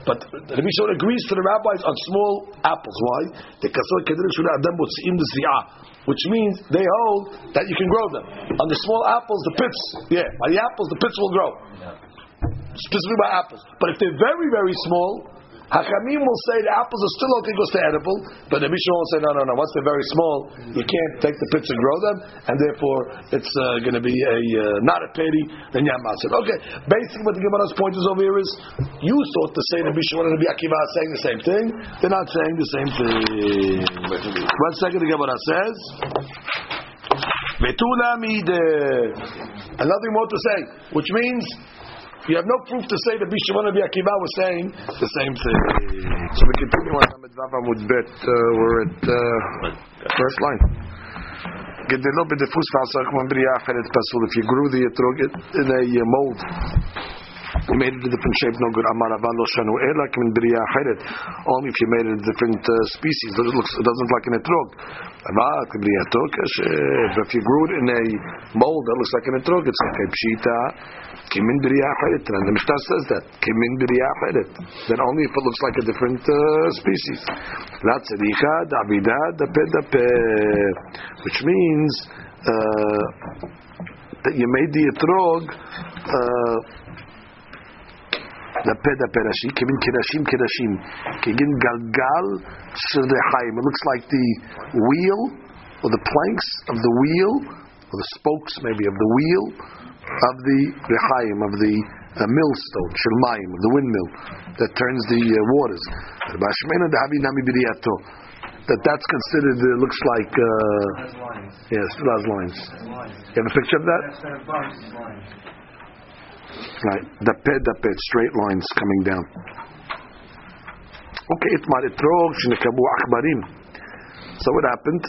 But רבי שאול agrees to the rabbis on small apples. Why? דכסו כדרך שאולי אדם מוציאים לזריעה. Which means they hold that you can grow them. On the small apples, the pits, yeah, by the apples, the pits will grow. Specifically by apples. But if they're very, very small, Hakamim will say the apples are still okay, goes to edible, but the Mishnah will say, no, no, no, once they're very small, you can't take the pits and grow them, and therefore it's uh, going to be a, uh, not a pity, then Yamasid. Okay, basically what the Gemara's point is over here is, you thought the same. the Mishnah wanted to be Akiva saying the same thing, they're not saying the same thing. One second, the Gemara says, Betula mide. Another more to say, which means you have no proof to say that Bishimon Rabbi Akiva was saying the same thing. So we continue on Amid Vav Amud Bet. Uh, we're at uh, first line. גדלו בדפוס ועשה כמו בריאה אחרת פסול. If you grew the etrog in a uh, mold, you made it a different shape, no good. Amar Avan lo shanu ela k'min b'riya acheret. Only if you made it a different uh, species. It doesn't look, it doesn't look like an etrog. B'riyato kasher. But if you grew it in a mold that looks like an etrog, it's like a pshita. Kimin b'riya acheret. And the Mishnah says that. Kimin b'riya acheret. Then only if it looks like a different uh, species. La tzadicha da'avida dapeh dapeh. Which means uh, that you made the etrog uh, the peda perashi, kivin kirashim kirashim, kivin galgal shirdechaim. It looks like the wheel or the planks of the wheel or the spokes maybe of the wheel of the rechaim of the a millstone, of the windmill that turns the uh, waters. That that's considered uh, looks like uh, yes, has lines. lines. You have a picture of that? Instead of bumps, it's lines. Right. Dapeh, dapeh, straight lines coming down. Okay, itmar etrog shenekabu achbarim. So what happened?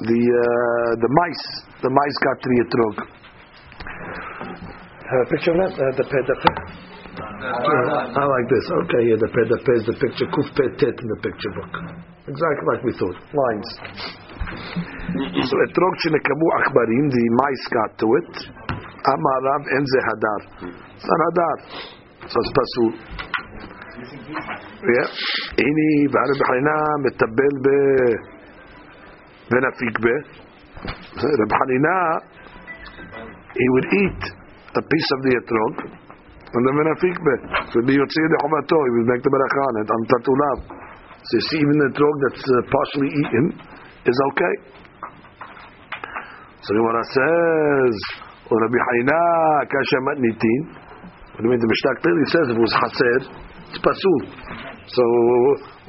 The uh, the mice, the mice got to the etrog. Have a picture of that? Uh, dapeh, dapeh. I like this. Okay, yeah, dapeh, dapeh is the picture. Kuf peh tet in the picture book. Exactly like we thought. Lines. So etrog shenekabu achbarim, the mice got to it. Amarav enze hadar. It's not hadar. So it's pasul. Yeah. הנה, ועל בחנינה מטבל ב... ונפיק ב... רב חנינה, he would eat a piece of the etrog, and then ונפיק ב... So be יוצא ידי חובתו, he would make the ברכה on it, on תתוליו. So you see, even the etrog that's uh, partially eaten is okay. So the Gemara says, ורבי חנינה כאשר מתניתין, what do you mean, the Mishnah clearly says if it was chaser, it's pasul. So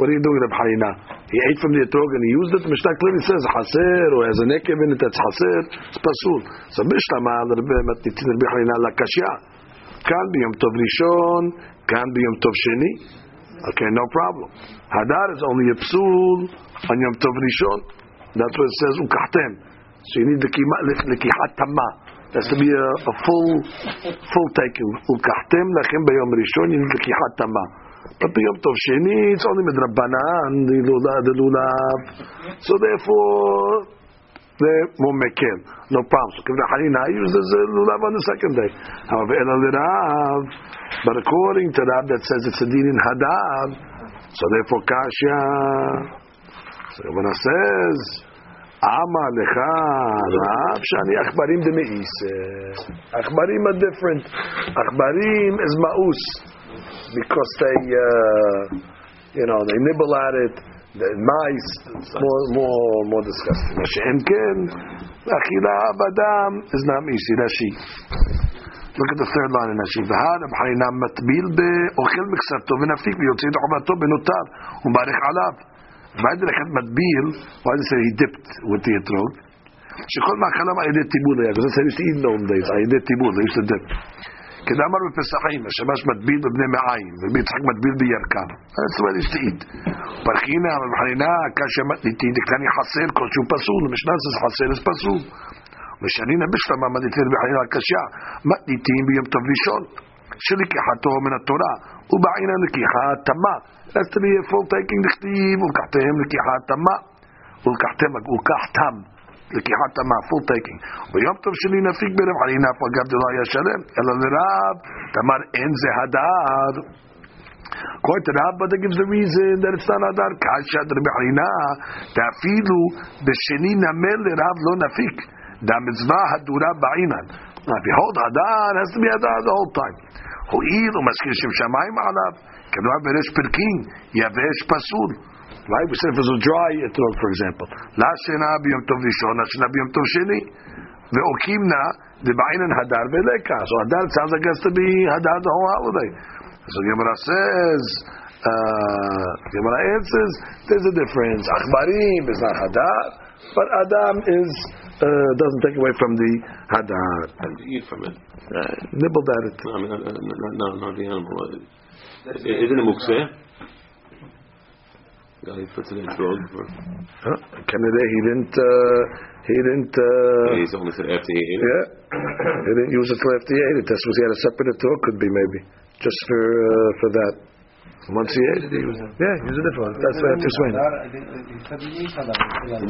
what are you doing, Reb Hanina? He ate from the etrog and he used it. The Mishnah clearly says chaser or has a nekev in it that's chaser. It's pasul. So Mishnah ma Reb Matnitin Reb Hanina la kashya. Can be Yom Tov Rishon, can be Yom Tov Sheni. Okay, no problem. Hadar is only a psul on Yom Tov Rishon. That's what it says ukahtem. So you need the lekihat tamah. Has to be a, a full, full taking. Ukahtem lachem bayom rishon. Need lekihat tamah. But the Yom Tov Sheni, it's only midrabanan, the lulav. So therefore, the more mekel, no problem. So the Hanina uses the lulav on the second day. However, el Rav, but according to Rab that says it's a din in Hadar, so therefore kasha. So when says, Ama lecha rav shani achbarim de me'ise. Achbarim are different. Achbarim is ma'us because they, uh, you know, they nibble at it. The mice. It's more, more, more disgusting. Hashem ken achila abadam is not me'isi. Rashi. Look at the third line in Rashi. והר הבחרינה matbil be מקצתו ונפיק ויוציא את חובתו בנותר ומברך alav. והאדל אחד מדביר, what is he dipped with the etrog, שכל מאכלם על ידי טיבול היה, וזה סייב שאין נאום דייס, על ידי טיבול, זה יוסי דפ. כדאמר בפסחים, השמש מדביר בבני מעיים, וביצחק מדביר בירכם. זאת אומרת, יש תעיד. פרחינא, מבחינה, כאשר תעידקני חסר, כלשהו פסול, משנס חסר, אז פסול. ושאני נבש למה מדיתין בחנינה קשה, מתניתין ביום טוב ראשון. שלקיחתו מן התורה, ובעינה לקיחה תמה. has to be a full taking דכתיב, ולקחתם לקיחה תמה, ולקחתם, ולקחתם. לקיחת תמה, full taking. ביום טוב שני נפיק ברב חנינא, אף אגב זה לא היה שלם, אלא לרב, תאמר אין זה הדר. According to Rabba, that gives the reason that it's not Adar. Kasha Rabbi Harina, Tafilu, Besheni Namel Rav Lo Nafik. The mitzvah Hadura Ba'inan. Now, if you hold Hadar, it has to be Hadar the whole time. Umaskir Shem Shamayim Alav. Kemra Beresh Perkin, Yavesh Pasul. Right? We said if it was a dry etrog, for example. Shena B'Yom Tov Shena B'Yom Tov Sheni. Ve'okimna, the Ba'inan Hadar Beleka. So Hadar sounds like it has to be Hadar the whole holiday. So Gemara says, uh, Gemara answers, there's a difference. Achbarim is not Hadar, but Adam is uh, doesn't take away from the Hadar. And eat from it. Uh, nibbled at it. No, I mean, uh, uh, no, no, not the animal. Uh, Isn't it mukseh? Guy puts it in frog. Huh? Canada, he didn't. Uh, he didn't. Uh, He's only said after he ate it. yeah, he didn't use it till after he ate it. That's what he had a separate talk. Could be maybe just for uh, for that. Once he was, yeah, he used a different one. That's why I have to explain it. He said he needs Hadar.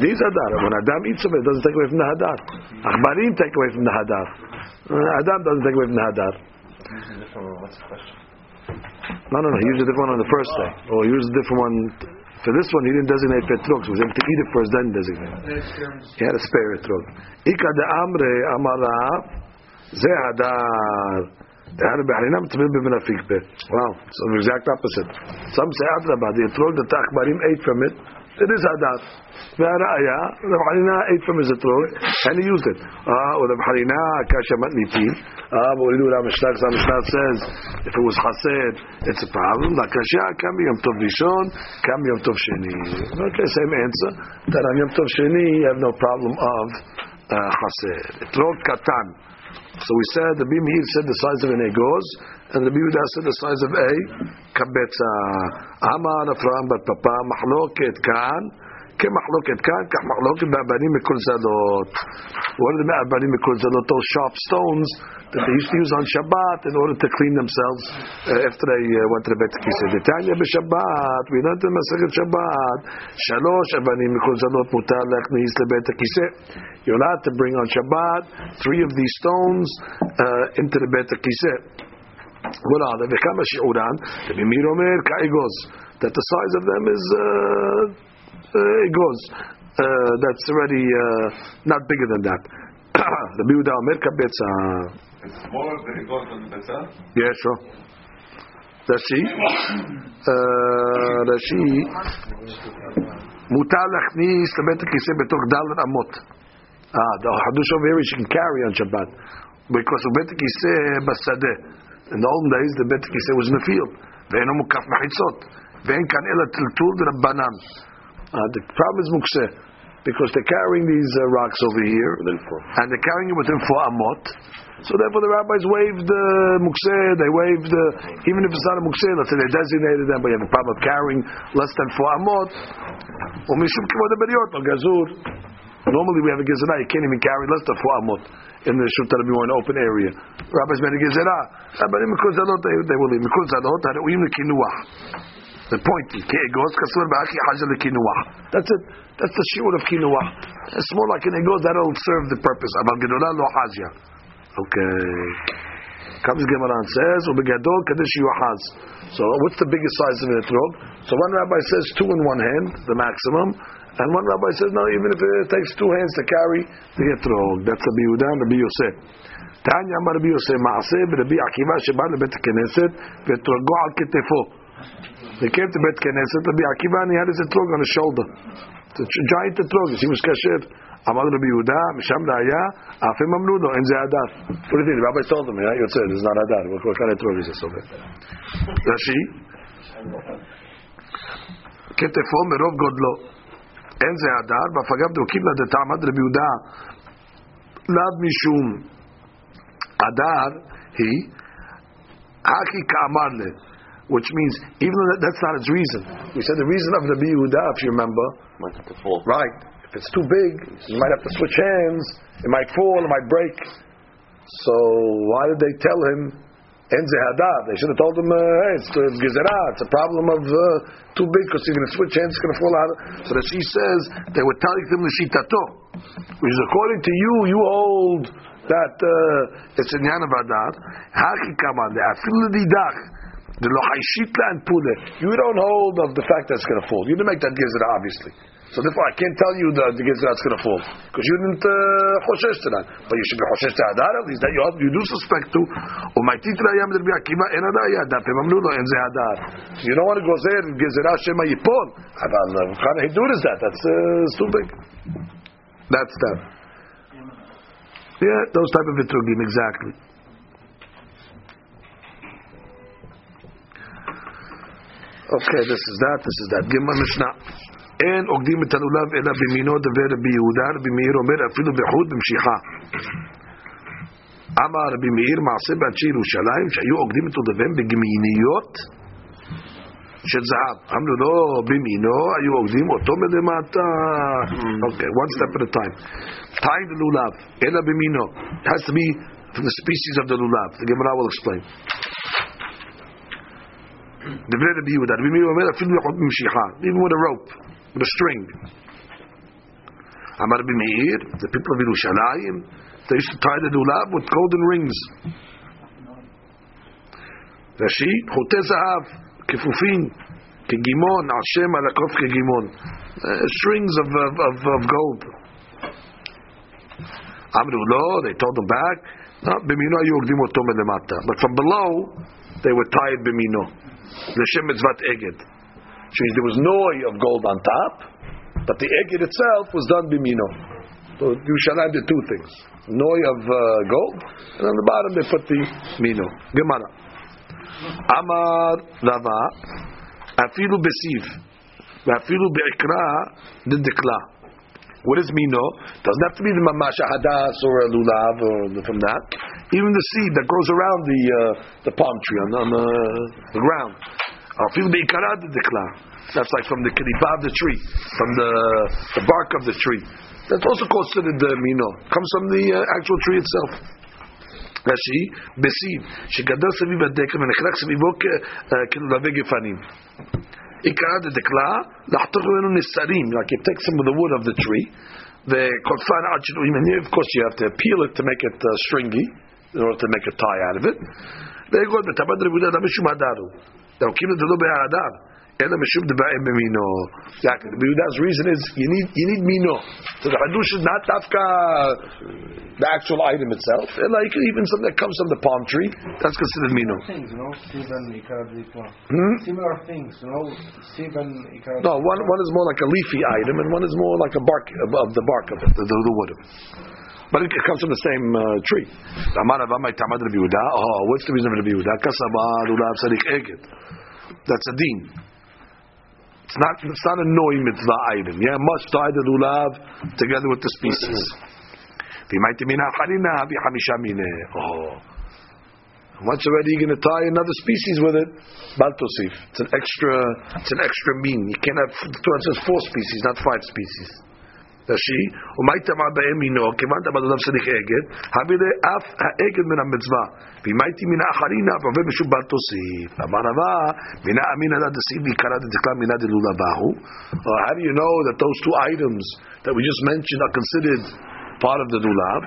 These hadar. When Adam eats of it, it doesn't take away from the hadar. Achbarim take away from the hadar. Adam doesn't take away from the hadar. What's the question? No, no, no. He used a different one on the first day. Oh. Or he used a different one. For this one, he didn't designate petrog. So he was able to eat it first, then designate. He had a spare etrog. Ika de amre amara ze hadar. The hadar be'harinam tzmir b'menafik be. Wow. So the exact opposite. Some say adraba. The etrog that the Akbarim ate from it, it is hadar. והראיה, רב חנינה ate from his etrog, and he used it. Ah, ורב חנינה kasha matnitin. Ah, but we do what Mishnah, because Mishnah says, if it was chased, it's a problem. La kasha, kam yom tov rishon, kam yom tov sheni. Okay, same answer. That on yom tov sheni, you have no problem of uh, chased. Etrog katan. So we said the Bimhir said the size of an egoz, and the Biuda said the size of a kabetza. Amar Afram but Papa mahloket kan. כמחלוקת כאן, כך מחלוקת באבנים מכל זלות. What are the אבנים מכל זלות? Those sharp stones that they used to use on Shabbat in order to clean themselves uh, after they uh, went to the Beit HaKiseh. דתניא בשבת, we learned in מסכת שבת, שלוש אבנים מכל זלות מותר להכניס לבית הכיסא. You're allowed to bring on Shabbat three of these stones uh, into the בית הכיסא. what are they? וכמה שיעורן? רבי מאיר אומר כאגוז. That the size of them is uh, uh, it goes. Uh, that's already uh, not bigger than that. the Biuda Omer kabetza. Smaller than it goes on the Betzah? Yeah, sure. Rashi. Uh, Rashi. מותר להכניס לבית הכיסא בתוך דלת אמות. Ah, the Hadush over here is you can carry on Shabbat. Because the בית הכיסא בשדה. In the olden days, the בית הכיסא was in the field. ואינו מוקף מחיצות. ואין כאן אלא טלטול דרבנן. Uh, the problem is mukseh because they're carrying these uh, rocks over here, and they're carrying it within four amot. So therefore, the rabbis waived the uh, mukseh. They waived the even if it's not a mukseh. Let's say they designated them, but you have a problem of carrying less than four amot. Or mishum kivod beriot or gazur. Normally, we have a gezerah. You can't even carry less than four amot in the shul that more an open area. Rabbis made a gezerah, in mikuzalot they, they will leave mikuzalot. Haruim lekinuah. The point egos kasur ba'aki hajal kinuah. That's it. That's the shiur of kinuah. It's more like an ego that'll serve the purpose. Aval gedola lo hazia. Okay. Comes Gemara and says, "Ubegadol kadesh yuhaz." So, what's the biggest size of an etrog? So, one rabbi says two in one hand, the maximum, and one rabbi says, "No, even if it takes two hands to carry the etrog, that's a biudan, a biyoseh." Tanya Amar Biyoseh Maaseh, Rabbi Akiva Sheba Lebet Knesset, Vetrogol Al Ketefo. They came to Bet Knesset, Rabbi Akiva, and he had his etrog on his shoulder. It's a giant etrog, he was kasher. אמר רבי יהודה, משם ראיה, אף הם אמרו לו, אין זה הדר. What do you think? The rabbi told him, yeah, יוצא, it's not הדר. What kind of etrog is this over? רש"י, כתפו מרוב גודלו. אין זה הדר, ואף אגב דרוקים לדתעמד רבי יהודה, לאו משום הדר היא, הכי כאמר לה. Which means even though that, that's not its reason. We said the reason of the Yehuda, if you remember, Might have to fall. right? If If it's too big, you might have to switch hands. It might fall. It might break. So why did they tell him? Enze hadad. They should have told him, uh, hey, it's uh, gezerah. It's a problem of uh, too big because you're going to switch hands. It's going to fall out. So that she says they were telling him l'shitato, which is according to you, you hold that uh, it's in yan of hadad. Haki kaman le'afil didach. The lochaishitla and pule. You don't hold of the fact that it's going to fall. You didn't make that gezerah, obviously. So therefore, I can't tell you that the gezerah is going to fall because you didn't uh, choshesh to that. But you should be choshesh to hadar at least that you, you do suspect to. En ze hadar. You don't want to go there gezerah shema yipol. Aval kind of hidur is that? That's uh, too big. That's that. Yeah, those type of vitrugim exactly. Okay, this is that, this is that. Gimel Mishnah. אין עוקדים את הלולב אלא במינו דבר רבי יהודה, רבי מאיר אומר אפילו בחוט במשיכה. אמר רבי מאיר מעשה באנשי ירושלים שהיו עוקדים את הלולביהם בגמיניות של זהב. אמרו לו במינו, היו עוקדים אותו מלמטה. אוקיי, one step at a time. tie the lulav, אלא במינו. It has to be from the species of the lulav. The Gemara will explain. דברי רבי יהודה, רבי מאיר אומר אפילו בחוט במשיכה, even with a rope. with a string. Amar Meir, the people of Yerushalayim, they used to tie the lulav with golden rings. Rashi, Chote Zahav, Kefufin, Kegimon, Hashem Alakov Kegimon. Uh, strings of, of, of, of gold. Amru lo, they told them back, no, Bimino ayu ogdim oto melemata. But from below, they were tied Bimino. L'shem mitzvat eged. There was noy of gold on top, but the eged itself was done bimino. So Yerushalayim did two things: noy of uh, gold, and on the bottom they put the mino. Gemara. Amar Rava, afilu besiv, afilu beikra didikla. What is mino? Doesn't have to be the mamash hadas or a lulav or the, from that. Even the seed that grows around the uh, the palm tree on, on the, the ground. Afilu beikra didikla. That's like from the kiripa of the tree, from the the bark of the tree. That's also considered the mino. Comes from the uh, actual tree itself. רש"י, בסיב, שגדל סביב הדקל ונחלק סביבו כלולבי גפנים. Ikad the Dekla, Lahtachvenu Nisarim, like you take some of the wood of the tree, the Kotzan Achinu, of course you have to peel it to make it uh, stringy, in order to make a tie out of it. They go, Now, keep it a the bit Ela mishum debayim b'mino. Exactly. The Yehuda's reason is you need you need mino. So the hadush is not tafka the actual item itself. Ela like even something that comes from the palm tree that's considered mino. Things, you know, hmm? Similar things, you No, one one is more like a leafy item, and one is more like a bark of the bark of it, the, the, the wood. But it comes from the same uh, tree. Amar Avamai Tamad Rabbi Yehuda. Oh, what's the reason of Rabbi Yehuda? Kasaba Lulav Sadik Eged. That's a deen. It's not, it's not a noy mitzvah item. Yeah, must tie the lulav together with the species. Oh. Once already you're going to tie another species with it, baltosif. It's an extra, it's an extra mean. You can't have, it says four species, not five species. רש"י, ומה יטמע בהם מינו, כיוון דבלולב צריך אגד, הביא לאף האגד מן המצווה, ואם הייתי מן האחרין אף עובד משום בל תוסיף. אמר רבה, מינה אמינא לה דסיב ויקרא דתקלה מינה דלולבהו. How do you know that those two items that we just mentioned are considered part of the lulav?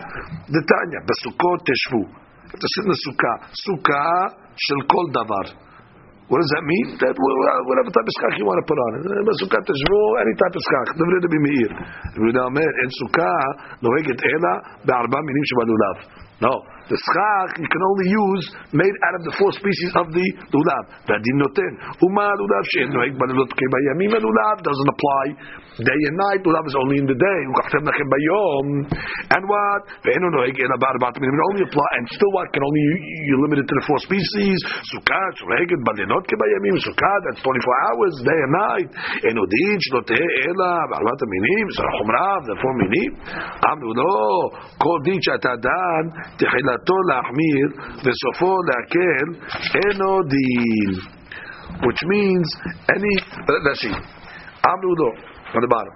the Tanya, בסוכות תשבו. To sit in the sukkah. Sukkah shel kol davar. What does that mean? That uh, whatever type of skach you want to put on it. Sukkah teshvu, any type of skach. Devre de bimeir. Devre de amer. in sukkah, noheget ela, be'arba minim shebalulav. No. The schach you can only use made out of the four species of the lulav. והדין נותן. ומה לולב שאין נוהג בלילות כבימים הלולב doesn't apply day and night. לולב is only in the day. וקחתם לכם ביום. And what? ואינו נוהג אלא בארבעת מינים. It only apply. And still what? Can only you limit it to the four species. סוכה נוהגת בלילות כבימים. סוכה that's 24 hours day and night. אינו דין שלא תהא אלא בארבעת המינים. זה החומרה, זה four מינים. אמרו לא. כל דין שאתה דן תחילתו להחמיר וסופו להקל אינו דין. Which means any, let's see, אמרו לו, on the bottom.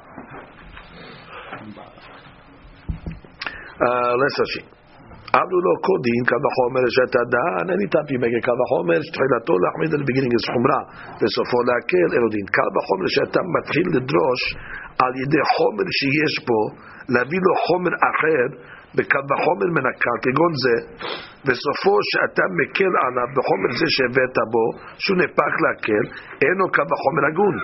Uh, let's see. אמרו לו קודין, קו החומר שאתה דן, anytime you make a קו החומר, תחילתו להחמיד at the beginning is חומרה, וסופו להקל, אלו דין. קו החומר שאתה מתחיל לדרוש על ידי חומר שיש בו, להביא לו חומר אחר, בקו החומר מנקה, כגון זה, וסופו שאתה מקל עליו בחומר זה שהבאת בו, שהוא נהפך להקל, אינו קו החומר הגון.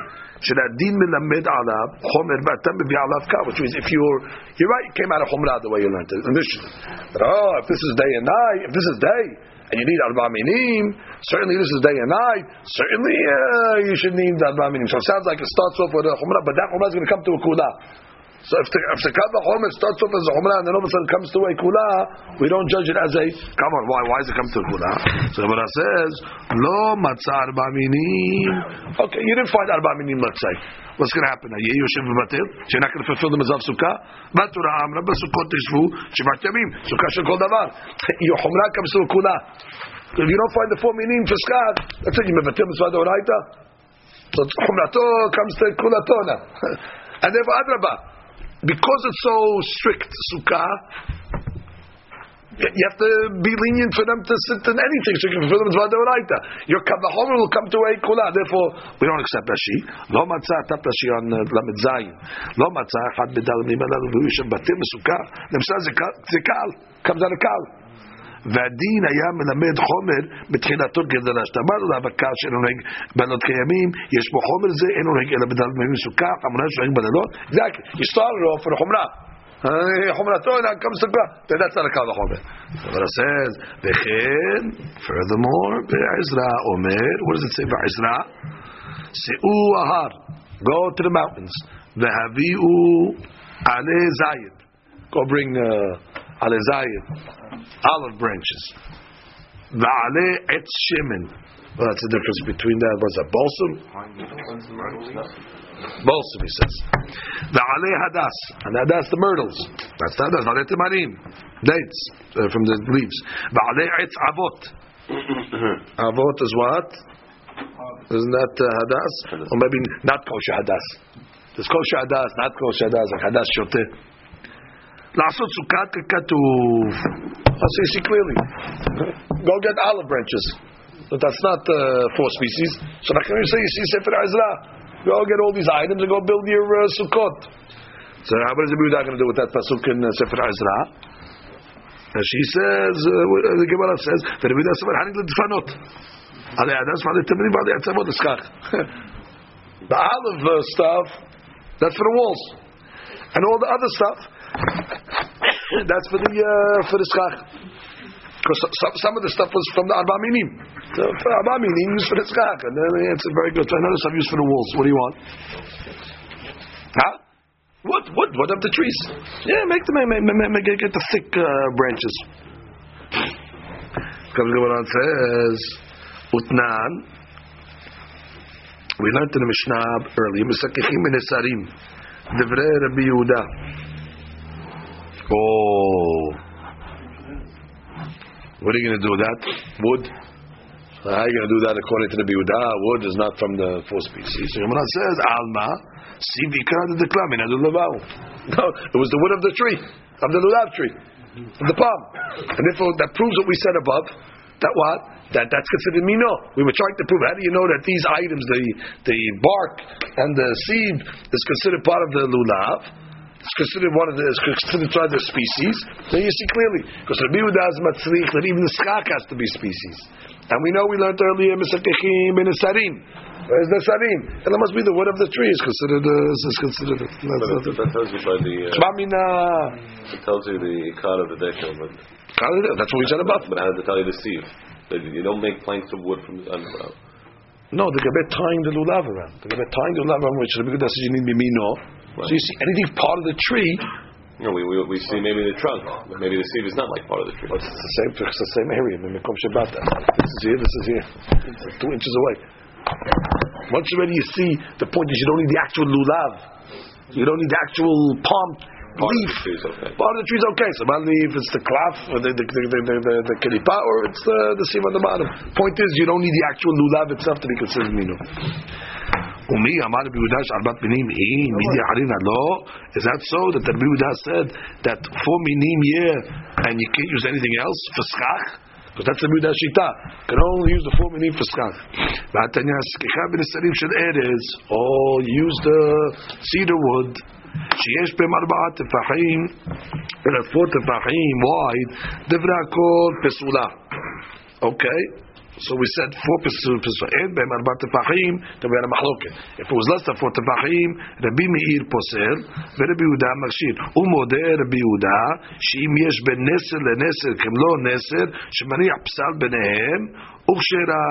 שהדין מלמד עליו חומר ואתה מביא עליו קו, which means if you're, you're right, you came out of חומרה the way you learned it. in Mishnah. But oh, if this is day and night, if this is day, and you need arba minim, certainly this is day and night, certainly uh, you should need arba minim. So it sounds like it starts off with a chumrah, but that chumrah is going to come to a kula. So if the, if the chomer starts off as a chumrah and then all of a sudden comes to a kula, we don't judge it as a, come on, why, why does it come to a kula? So the Gemara says, lo matzah arba minim. Okay, you didn't find arba minim, let's say. What's going to happen? Are you Yosef Batil? You're not going to fulfill the Mazav Sukkah? Batura Amra, Basukot Tishvu, Shivat Yamim, Sukkah Shel Kol Davar. Your Chumrah comes to a kula. If you don't find the four minim for Skad, that's it, you Mevatil Mitzvah Doraita. So Chumrato comes to Kulato now. And therefore, Adrabah, because it's so strict, Sukkah, you have to be lenient for them to sit in anything. So you can fulfill them Doraita. Your Kavahomer will come to a Kula. Therefore, we don't accept Rashi. Lo matzah tap Rashi on uh, Lamed Zayin. Lo matzah had bedal nimel al batim Sukkah. Themselves zikal comes out of kal. והדין היה מלמד חומר בתחילתו כדי להשתמר להבקר שאינו נוהג בלילות קיימים, יש בו חומר זה, אינו נוהג אלא בדלת מימים סוכה, חמורה שנוהג בלילות, exactly, you started off with חומרה. חומרתו אינה comes to God, then that's not a קו החומר. אבל it says, וכן, furthermore, בעזרא אומר, what does it say בעזרא? שאו ההר, go to the mountains, והביאו עלי זית, go bring uh, Alizayim, olive branches. Va'ale et shemen. Well, that's the difference between that. What's that? Balsam? Balsam, he says. Va'ale hadas. And hadas, the myrtles. That's the hadas. Va'ale temarim. Dates uh, from the leaves. Va'ale et avot. avot is what? Isn't that uh, hadas? Or maybe not kosher hadas. There's kosher hadas, not kosher hadas, like hadas shoteh. לעשות סוכה ככתוב. So you see clearly. Go get olive branches. But that's not uh, four species. So how can you say you see Sefer Ezra? Go get all these items and go build your uh, sukkot. So what is the Buddha going to do with that pasuk in uh, Sefer Ezra? And she says, uh, the Gemara says, the Rebbe said, "Hanig l'dfanot." Alei adas v'alei temrim v'alei atzavot eschach. The olive uh, stuff, that's for the walls, and all the other stuff, that's for the uh, for the schach. Because some, some of the stuff was from the Arba Minim. So for Arba Minim, used for the schach. And then answered very good. So another stuff used for the walls. What do you want? Huh? Wood, wood, wood of the trees. Yeah, make them, make, make, make, get the thick uh, branches. Comes on says, Utnan. We learned in the Mishnah earlier, Mesakechim and Esarim. Divrei Rabbi Yehuda. Oh. What are you going to do with that? Wood? How are you going to do that according to the Yehuda? Wood is not from the four species. So Gemara says, Alma, Sivika the Klamin, No, it was the wood of the tree, of the lulav tree, of the palm. And therefore, that proves what we said above. That what? That that's considered mino. We were trying to prove. How do you know that these items, the the bark and the seed, is considered part of the lulav? It's considered one of the it's considered part of the species. Then you see clearly because Rabbi Yehuda is matzlich that even the skak has to be species. And we know we learned earlier misakechim and sarim. Where's the sarim? And that must be the wood of the tree is considered uh, is considered. But that, that tells you by the. Uh, it tells you the ikar of the dekel, but That's what we said about. but how does it tell you the sieve? You don't make planks of wood from the underground. No, the Gabet tying the lulav around. The Gabet tying the lulav around, which Rabbi Yehuda says you need mimino. So you see anything part of the tree, No, we, we, we see maybe the trunk, but maybe the seed is not like part of the tree. it's the same, it's the same area. Mikom Shabbat. This is here, this is here. It's two inches away. Once already you see, the point is you don't need the actual lulav. You don't need the actual palm Part of leaf. the tree okay. Part of the tree is okay. So one leaf, it's the klaf, or the the the the, the, the, or it's the the seam on the bottom. Point is, you don't need the actual lulav itself to be considered mino. Umi Amar Rabbi Yehuda Arbat Minim Ein Midi Harina Lo. Is that so that Rabbi Yehuda said that four minim yeah and you can't use anything else for schach? Because that's the Rabbi Yehuda Shita. Can only use the four minim for schach. V'atanya Skicha Ben Esarim Shel Erez. Oh, use the cedar wood. שיש בהם ארבעה טפחים, four טפחים wide, דברי הכל פסולה. Okay? So we said four pesul pesul behem arba tefachim. Then we had a machloket. If it was less than four tefachim, Rabbi Meir posel, ורבי יהודה מכשיר. הוא מודה רבי יהודה שאם יש בין נסר לנסר כמלוא נסר, שמניח פסל ביניהם, וכשרה.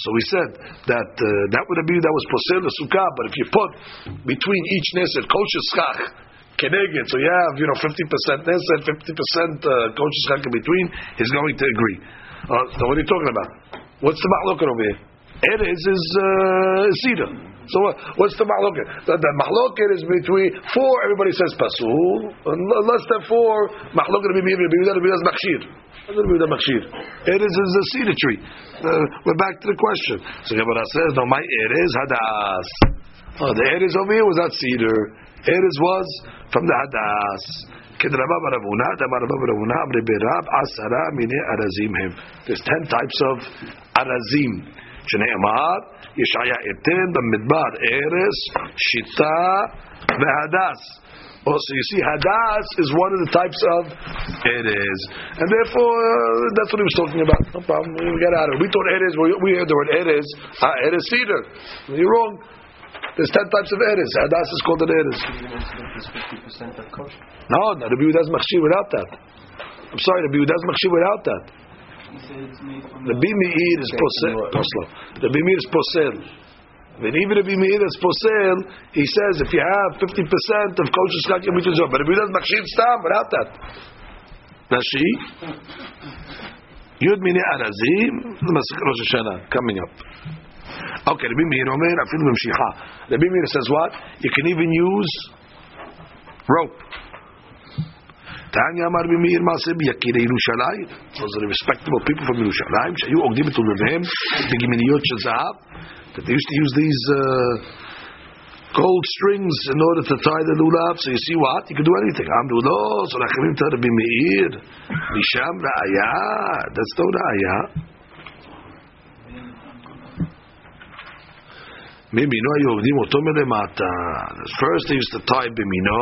So we said that uh, that would be that was posel the sukkah, but if you put between each neser kosher schach, keneged, so you have you know 50% neser, 50% uh, kosher schach in between, he's going to agree. Uh, so what are you talking about? What's the machloket over here? Erez is uh, cedar. So what, what's the machloket? The, the is between four. Everybody says pasul. Less than four. Meir, Rabbi Yehuda, Rabbi Yehuda's machshir. Rabbi Yehuda machshir. Erez is a cedar tree. Uh, we're back to the question. So Gemara says, no, my erez hadas. Oh, the erez over here was not cedar. Erez was from the hadas. כדרבה ברבונה, דמה רבה ברבונה, אמרי ברב, עשרה מיני ארזים הם. There's ten types of ארזים. שנאמר, ישעיה אתן במדבר ארס, שיטה והדס. Oh, so you see, hadas is one of the types of eres, and therefore uh, that's what he was talking about. No problem, we get out of it. We thought eres, we, we heard the word eres, uh, eres cedar. You're wrong. There's ten types of eres. Hadas is called an eres. No, no, Rabbi Yehuda's machshir without that. I'm sorry, Rabbi Yehuda's machshir without that. Rabbi Meir is posel. Rabbi Meir is posel. When even Rabbi Meir is posel, he says if you have 50% of kosher shkat yom mitzvah, but Rabbi Yehuda's machshir stam without that. Rashi. Yud mini arazim, Rosh Hashanah coming up. Okay, Rabbi Meir Omer, afilu memshicha. Rabbi Meir says what? You can even use rope. Tanya Amar Meir Maseh Yakirei Yerushalayim. Those are the respectable people from Yerushalayim. Shayu Ogdim et Ulaveim Begiminiyot Shazav. That they used to use these uh, gold strings in order to tie the lulav. So you see what? You can do anything. Amdu lo. So Rachamim tell Rabbi Meir. Misham Ra'aya. That's no Ra'aya. First they used to tie Bimino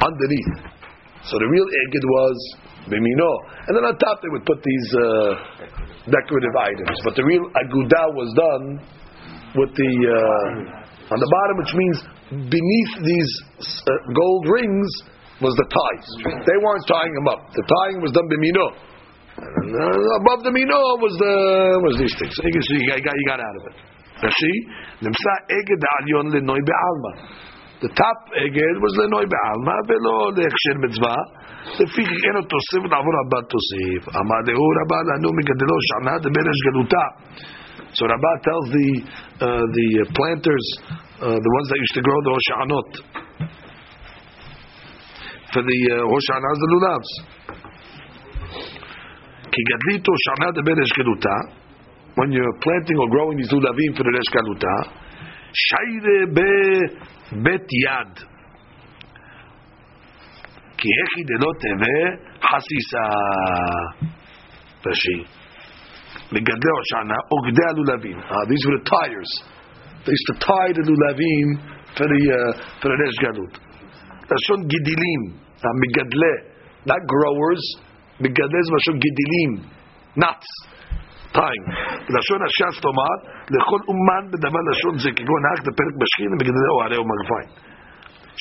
underneath. So the real eged was bimino, and then on top they would put these uh, decorative items. But the real aguda was done with the uh, on the bottom, which means beneath these uh, gold rings was the ties. They weren't tying them up. The tying was done bimino. And uh, above the mino was the was these things. So you can see, you got, you got out of it. Rashi, nimsa eged alyon lenoy be'alma. The top eged was lenoi be'alma velo le'echsher mitzvah. לפיכך אין לו תוסף לעבור הבא תוסיף. אמר דהו רבה לנו מגדלו שענה דברש גלותה. So Rabbah tells the uh, the planters, uh, the ones that used to grow the hoshanot, for the uh, hoshanas, the lulavs. כי גדלית הושענה דברש גלותה, when you're planting or growing the lulavim for the reshkanuta, shayre be bet yad. Ki echi denoteve hasisa. Rashi. Megadle oshana ogde alulavim. Ah, these were the tires. They used to tie the lulavim for the, uh, for the reshkanut. Lashon gidilim. Ah, Megadle. Not growers. Megadle is gidilim. Nuts tying. לשון הש"ס תאמר, לכל אומן בדבר לשון זה, כגון האח בפרק בשכין ומגדלי אוהלי ומגפיים.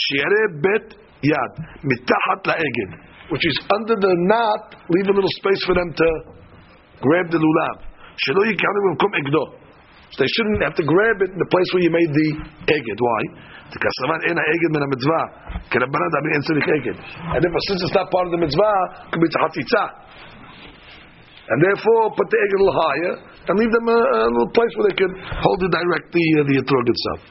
שיראה בית יד, מתחת לאגד, which is under the knot, leave a little space for them to grab the lulav. שלא יקראו במקום אגדו. So they shouldn't have to grab it in the place where you made the eged. Why? Because אין האגד מן המצווה, כרבנן דאמין אין צריך אגד. And therefore, since it's not part of the mitzvah, it could be tzachatitzah. and therefore put the egg a little higher and leave them a, a little place where they can hold it directly uh, the etrog itself.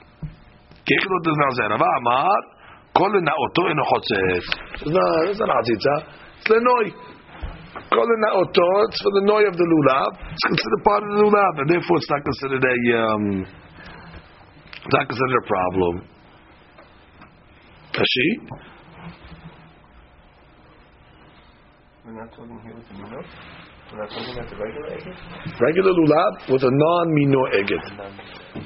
It's not, it's not hatzitza. It's uh, lenoi. Kol it's for the noi of the lulav. It's considered part of the lulav, and therefore it's not considered a, um, it's not considered a problem. Kashi? We're not talking here with the lulav? We're not talking about the regular egg. Lulav with a non-mino egget.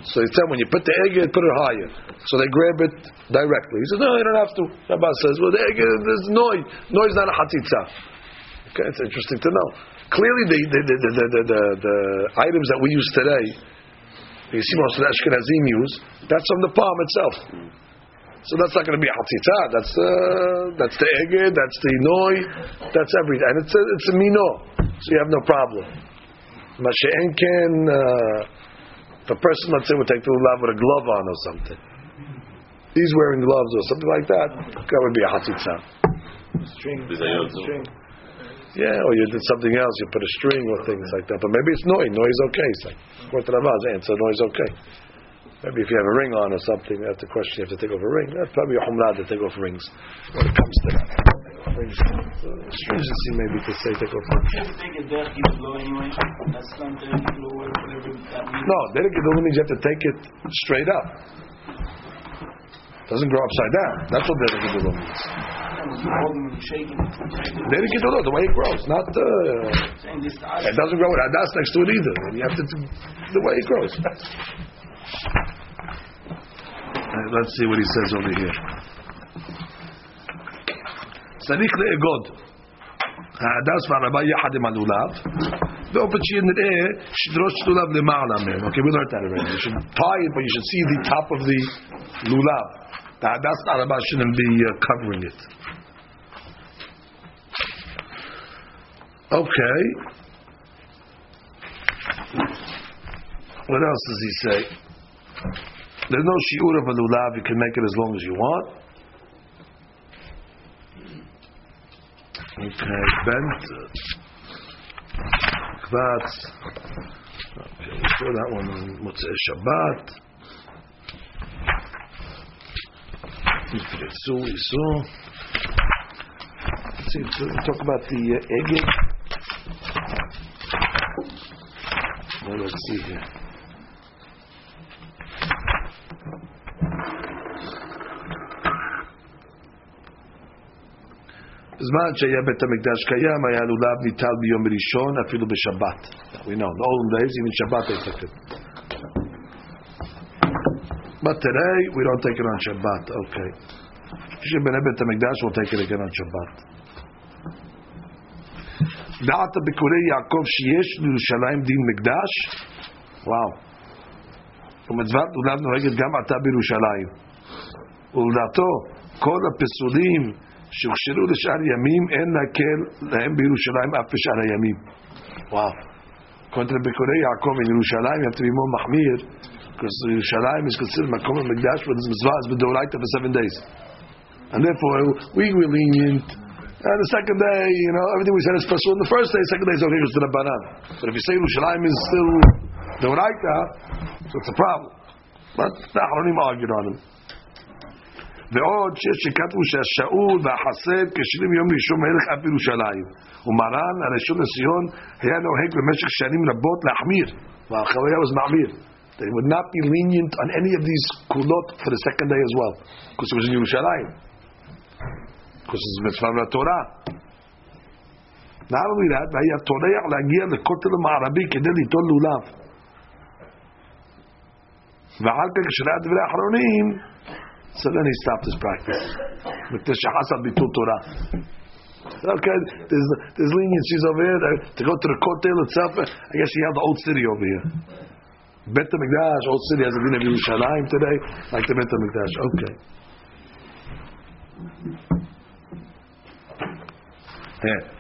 So he said when you put the egget, put it higher. So they grab it directly. He says, no, you don't have to. Shabbos says, well, the egget, there's noise. Noise is not a hatzitza. Okay, it's interesting to know. Clearly, the, the, the, the, the, the, the items that we use today, you see most of the Ashkenazim use, that's from the palm itself. So that's not going to be a hatzitza. That's uh, that's the eged, that's the noi, that's everything, and it's a, it's a mino. So you have no problem. Mashe'en can, uh, if a person let's say would take the lulav with a glove on or something, he's wearing gloves or something like that, that would be a hatzitza. String. String. Yeah, or you did something else, you put a string or things like that. But maybe it's noi. Noi is okay. It's like, according to Ravaz, answer noi is okay. Maybe if you have a ring on or something, that's the question. You have to take off a ring. That's probably a humrah to take off rings when it comes to that. Rings. So, stringency maybe to say take off rings. Just take it there, keep it low anyway. That's not the low, whatever. No, dedicated only means you have to take it straight up. It doesn't grow upside down. That's what means. Hold them and shaking. Dedicated the way it grows, not uh, the. This It doesn't grow with hadas next to it either. You have to the way it grows. Uh, let's see what he says over here. צריך לאגוד. ההדס והרבה יחד עם הלולב, באופן שנראה שדרוש לולב למעלה מהם. Okay, we learned that already. You should tie it, but you should see the top of the lulav. The hadas והרבה shouldn't be uh, covering it. Okay. What else does he say? There's no shiur of a lulav. You can make it as long as you want. Okay, bent. Kvatz. Okay, we saw that one on Motzei Shabbat. Yifritzu, we saw. Let's see, talk about the uh, egg. Well, let's see here. בזמן שהיה בית המקדש קיים, היה לולב ניטל ביום ראשון, אפילו בשבת. We know, the olden days, even Shabbat they took it. But today, we don't take it on Shabbat. Okay. כשבנה בית המקדש, we'll take it again on Shabbat. דעת ביקורי יעקב שיש לירושלים דין מקדש? וואו. ומצוות לולב נוהגת גם עתה בירושלים. ולדעתו, כל הפסולים שהוכשרו לשאר ימים, אין להקל להם בירושלים אף בשאר הימים. וואו. קונטר ביקורי יעקב in ירושלים, you have to be more מחמיר, because ירושלים is considered מקום המקדש, but this mitzvah is בדאורייתא for seven days. And therefore, we were lenient. And the second day, you know, everything we said is special. In the first day, second day is okay because the Rabbanan. But if you say Yerushalayim is still Deoraita, so it's a problem. But the Aharonim argued on him. ועוד שיש שכתבו שהשאול והחסד כשרים יום ראשון מלך אף ירושלים ומרן הראשון לציון היה נוהג במשך שנים רבות להחמיר. והחוויה was מחמיר he would not be lenient on any of these kulot for the second day as well. because it was in Yerushalayim because it's mitzvah Torah not only that והיה טורח להגיע לכותל המערבי כדי ליטול לולב. ואחר כך כשראה דברי האחרונים so then he stopped his practice. With the shahasad bitul Torah. Okay, there's, there's leniencies over here. To go to the kotel itself, I guess you have the old city over here. Bet HaMikdash, old city has a din of Yerushalayim today, like the Bet HaMikdash. Okay.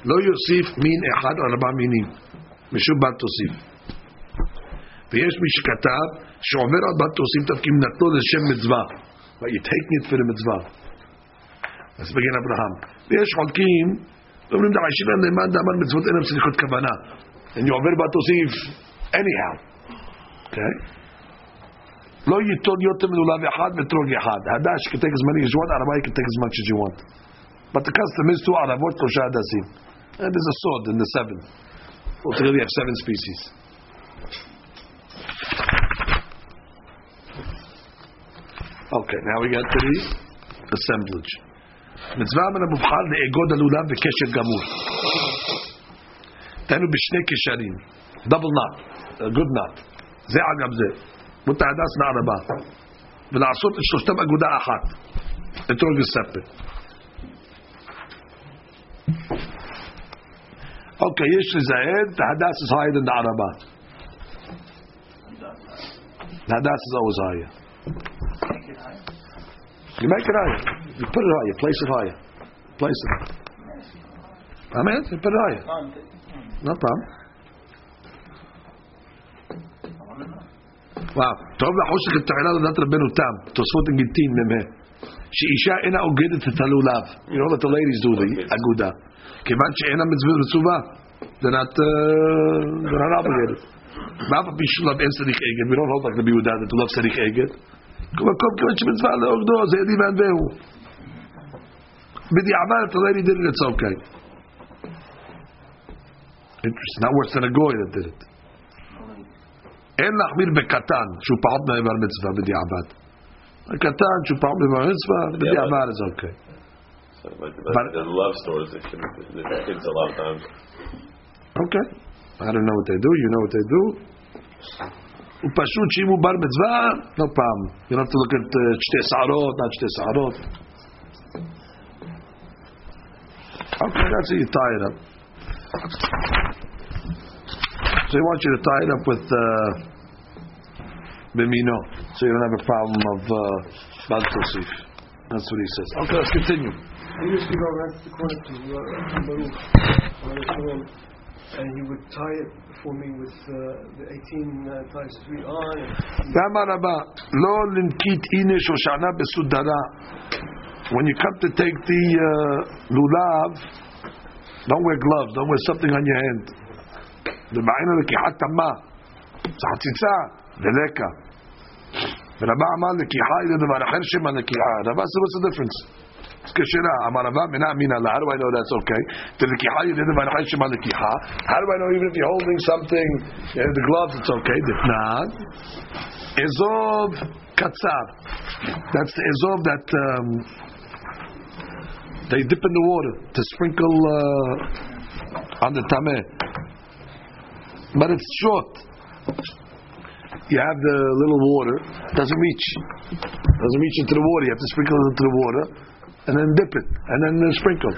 לא יוסיף מין אחד או ארבע מינים, משום בת תוסיף. ויש מי שכתב שעובר על בת תוסיף תפקיד נתנו לשם מצווה. but you're taking it for the mitzvah. Let's begin Abraham. ויש חולקים, אומרים דעשירה נאמן דאמר מצוות אינם צריכות כוונה. And you עובר בתוסיף anyhow. Okay? לא ייטול יותר מלולב אחד ואתרוג אחד. הדש can take as many as you want, ערבה can take as much as you want. But the custom is two ערבות, שלושה הדסים. And there's a sword in the seven. Altogether you have seven species. Okay, now we get to the assemblage. מצווה מן המובחר לאגוד הלולב בקשר גמור. תנו בשני קשרים. double knot, a good knot. זה על גב זה. מתעדס לערבה. ולעשות את שלושתם אגודה אחת. אתרוג separate. Okay, יש לזהד, the hadas is higher than the araba. The hadas is always higher. You make it higher. You put it higher. Place it higher. Place it. Amen. You put it higher. No problem. Wow. טוב לחושך את תחילה לדעת רבנו תם. תוספות גיטין ממה. שאישה אינה אוגדת את הלולב. You know what the ladies do, the אגודה. כיוון שאינה מצווה. They're not, uh, they're not obligated. ואף על פי שלב אין צריך אגד. We don't hold like that love צריך אגד. כמו כל כיוון שמצווה לאוגדו, זה ידי והנבהו. בדיעבד, if the lady did it, it's okay. Interesting. Not worse than a goy that did it. אין להחמיר בקטן, שהוא פחות מעבר מצווה בדיעבד. הקטן שהוא פחות מעבר מצווה, בדיעבד is okay. So, but, but, the love stores, they should, the kids a lot of times. Okay. I don't know what they do, you know what they do. הוא פשוט שאם הוא בר מצווה, no problem. You don't have to look at uh, שתי שערות, not שתי שערות. Okay, that's how you tie it up. So he wants you to tie it up with uh, bimino, so you don't have a problem of uh, bal tosif. That's what he says. Okay, let's continue. I used to go around the corner to uh, Baruch, on the Shalom, and he would tie it for me with uh, the 18 uh, times 3 on. And ואמר רבה, לא לנקיט הנה שושנה בסודרה. When you come to take the uh, lulav, don't wear gloves, don't wear something on your hand. במעיינו לקיחת תמה, זה חציצה, ולקה. ורבה אמר לקיחה היא לדבר אחר שמה לקיחה. רבה said, what's the difference? It's kashira. Mina How do I know that's okay? The likiha you didn't find likiha. How do I know even if you're holding something, uh, the gloves, it's okay? Did not. Ezov katzav. That's the ezov that um, they dip in the water to sprinkle uh, on the tameh. But it's short you have the little water, doesn't reach. Doesn't reach into the water. You have to sprinkle it into the water and then dip it, and then uh, sprinkle.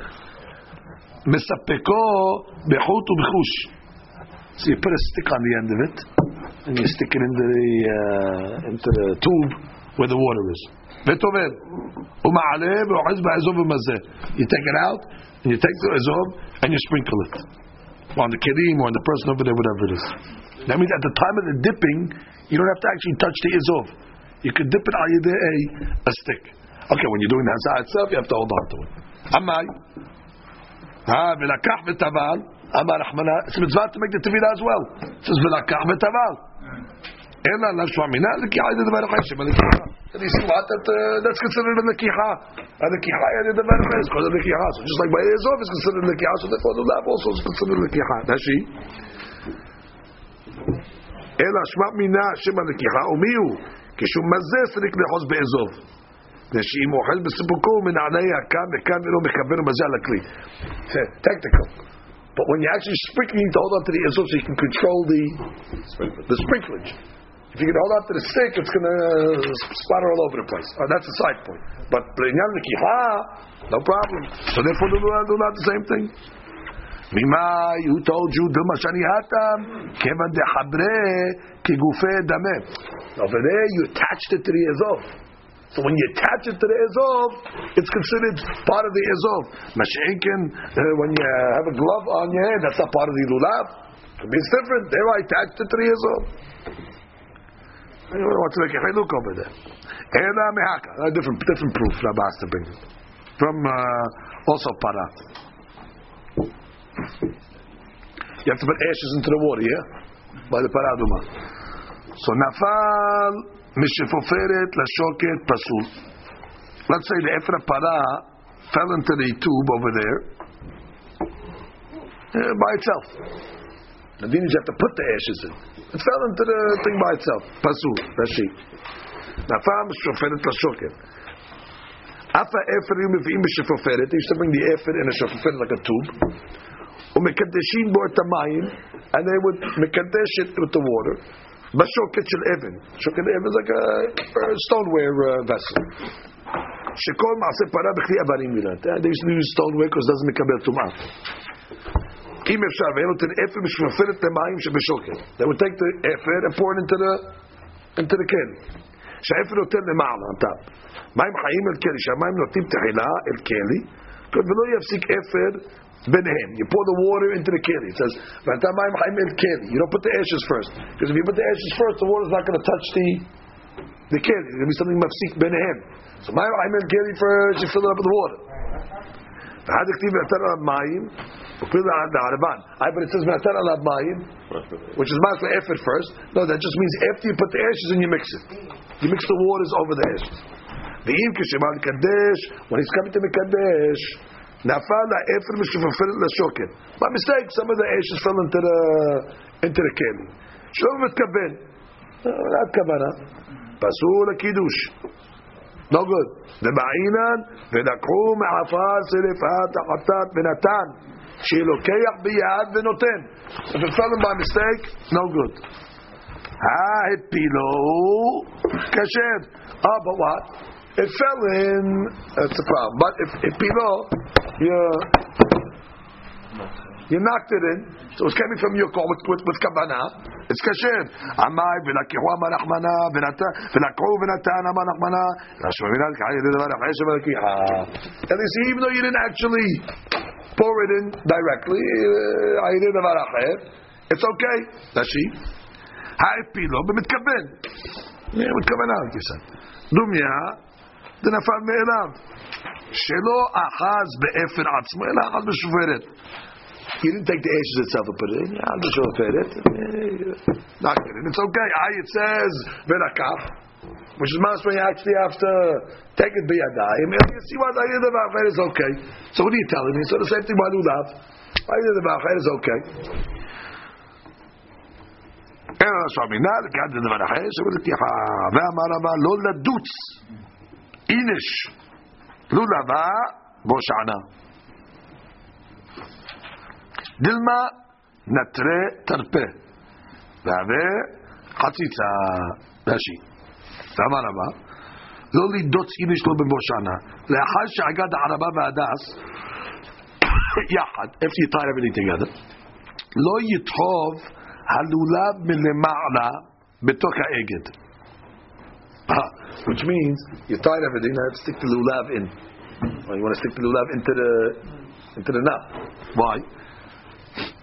Mesapeko bechutu b'chush. So you put a stick on the end of it, and you stick it into the uh, into the tube where the water is. Vetover umaale be'ochaz ba'ezov. You take it out, and you take the azov, and you sprinkle it on the kareem or on the person over there, whatever it is. That means at the time of the dipping, you don't have to actually touch the azov. You can dip it either a a stick. Okay, when you're doing the hazah itself, you have to hold on to it. Amai. Ah, ולקח וטבל. אמר רחמנה, it's mitzvah to make the tefillah as well. It says ולקח וטבל. אלא לשמוע מינה לקיחה זה דבר אחר שבלקיחה. And you see what? That, uh, that's considered a לקיחה. A לקיחה is דבר אחר, it's called a לקיחה. So just like by Ezov is considered a לקיחה, so therefore the lab also is considered a לקיחה. That's she. אלא שמע מינה שם הלקיחה, ומי הוא? כשהוא מזה צריך לאחוז באזוב. ושאם הוא אוחז בסיפוקו מנעלי הקם וכאן אינו מכוון ומזה על הכלי. זה technical. But when you're actually sprinkling, you need to hold on to the azov so you can control the the sprinklage. If you can hold on to the stick, it's going to splatter all over the place. Oh, that's a side point. But b'inyan l'kiha, no problem. So therefore, do not the same thing. ממאי, who told you, דלמה שאני התם, כיוון דחברה כגופי דמה. Over there, you attached it to the azov. So when you attach it to the azov, it's considered part of the azov. Masha'inkin, uh, when you have a glove on your hand, that's not part of the lulav. It's different. There I attached it to the azov. I don't want to make a look over there. Ela mehaka, a different, different proof Rabbi has to bring. From uh, also para. You have to put ashes into the water, yeah? By the paraduma. So nafal משפופרת לשוקת pasul. Let's say the Efra Parah fell into the tube over there uh, by itself. And then you have to put the ashes in. It fell into the thing by itself. Pasul, Rashi. נפם שופרת לשוקת. אף האפר היו מביאים בשפופרת, you used to bring the efer in a שפופרת like a tube, ומקדשים בו את המים, and they would mekadesh it with the water. בשוקת של אבן. שוקת אבן is like a stoneware uh, vessel. שכל מעשה פרה בכלי אבנים מילת. They used to use stoneware because it doesn't מקבל טומאה. אם אפשר, ואין נותן אפר משפופרת למים שבשוקת. They would take the אפר and pour it into the, into the can. שהאפר נותן למעלה, on top. מים חיים אל כלי, שהמים נותנים תחילה אל כלי, ולא יפסיק אפר Benehim. You pour the water into the keli. It says, You don't put the ashes first. Because if you put the ashes first, the water is not going to touch the the keli. It's going to be something mafsik benehim. So my Ma'im keli first, you fill it up with water. I but it says which is masla efer first. No, that just means after you put the ashes and you mix it. You mix the waters over the ashes. The im when he's coming to Mikadesh, נפל האפר משופפרת לשוקת. Some of the ashes fell into the, into the כלי. שלא מתכוון. לא כוונה. פסול לקידוש. No good. ובעינן, ולקחו מעפר שרפת החטאת ונתן, שלוקח ביד ונותן. If it fell in by mistake, no good. הפילו כשר. But what? It fell in, that's the problem. But if הפילו, you, you knocked it in, so it's coming from your call with, with, with kavanah. It's kasher. Amai ולקחו המנחמנה ולקחו ונתן המנחמנה. רש"י מבינה לקחה ידי דבר אחר שבלקיחה. And you see, even though you didn't actually pour it in directly, uh, על ידי דבר אחר, it's okay. רש"י. האפילו במתכוון. מתכוונה, like you said. דומיה, זה נפל מאליו. שלא אחז באפר עצמו, אלא אחז בשופרת. You didn't take the ashes itself and put it in. Yeah, I'm sure it. Not good. And it's okay. I, it says velakach, which is master you actually have to take it biyadayim. You see what I did about is okay. So what are you telling me? So the same thing by lulav. I did about is okay. אין רשע מינה, לקחת את דבר אחר, שבלקיחה, ואמר רבה, לא לדוץ, אינש, לא לבא, בו שענה. דילמה נטרה תרפה, והווה חציצה, רש"י. ואמר רבה, לא לדוץ איניש לו בבו שענה. לאחר שהגד הערבה והדס, יחד, after you tie everything together, לא יטחוב הלולב מלמעלה בתוך האגד. Which means you tied everything, now stick the lulav in. Or you want to stick the lulav into the into the knot. Why?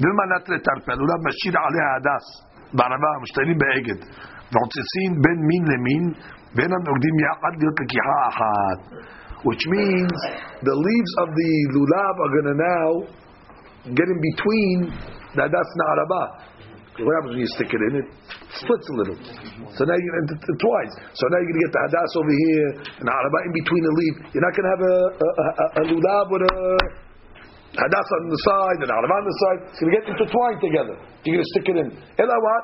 דלמה נטלה תרפה, לולב משאיר עליה הדס בערבה, משתנים באגד, ועוצסים בין מין למין, ואינם נוגדים יחד להיות לקיחה אחת. Which means the leaves of the lulav are going to now get in between the hadas and araba. What happens when you stick it in? It splits a little. So now you're going to twice. So now you're going to get the hadas over here and araba in between the leaf. You're not going to have a, a, a, a lulav with a hadas on the side and araba on the side. It's going to get intertwined together. You're going to stick it in. Ella what?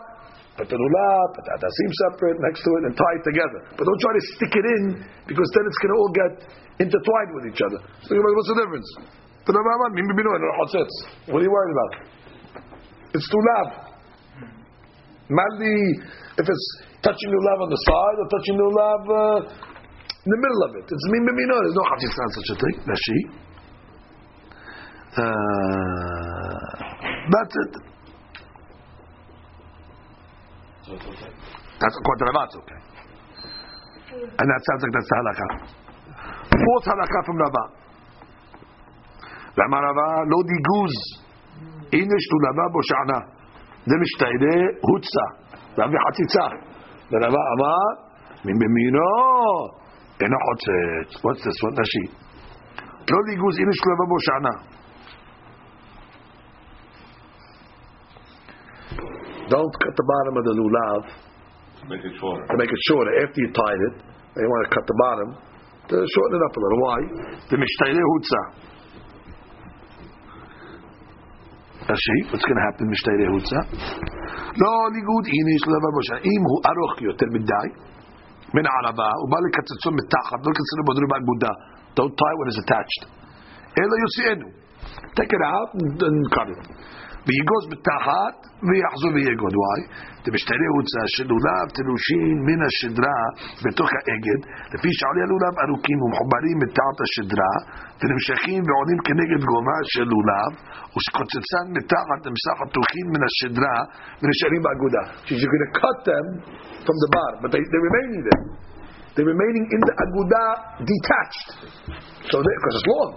Put the lulav, put the hadasim separate next to it and tie it together. But don't try to stick it in because then it's going to all get intertwined with each other. So what's the difference? What are you worried about? It's lulav. Mali, if it's touching the love on the side or touching the love uh, in the middle of it, it's min no, There's no hafis on such a thing. Rashi. Uh, that's it. That's okay. That's according okay. And that sounds like that's the halakha. Fourth halakha from Rabbah. Lama Rabbah, lo diguz. Inish tu Rabbah boshana. משתעדה הוצה, ואבי חציצה. ורבה אמר, מבמינו אינו חוצץ. What's this one? נשי. לא דיגוז, הנה שתולבה בו שענה. Don't cut the bottom of the lulav Make it shorter. to make it shorter. After you tied it, you want to cut the bottom to shorten it up a little. Why? The mishtayre hutza. Rashi, what's going to happen mishtayre hutza? לא ניגוד איניש לבב ראשון. אם הוא ארוך יותר מדי, מן הערבה, הוא בא לקצצו מתחת, לא לקצצו בדרו באגודה. Don't tie what is attached. אלא יוציאנו. Take it out and cut it. ויגוז מתחת ויחזור ויגוד. Why? דמשתנה הוצא שלולב תלושים מן השדרה בתוך האגד, לפי שעולי הלולב ארוכים ומחוברים מתחת השדרה, ונמשכים ועולים כנגד גובה של לולב, ושקוצצן מתחת נמשך התוכים מן השדרה ונשארים באגודה. So you're going to cut them from the bottom, but they, they're remaining there. They're remaining in the aguda detached. So because it's long.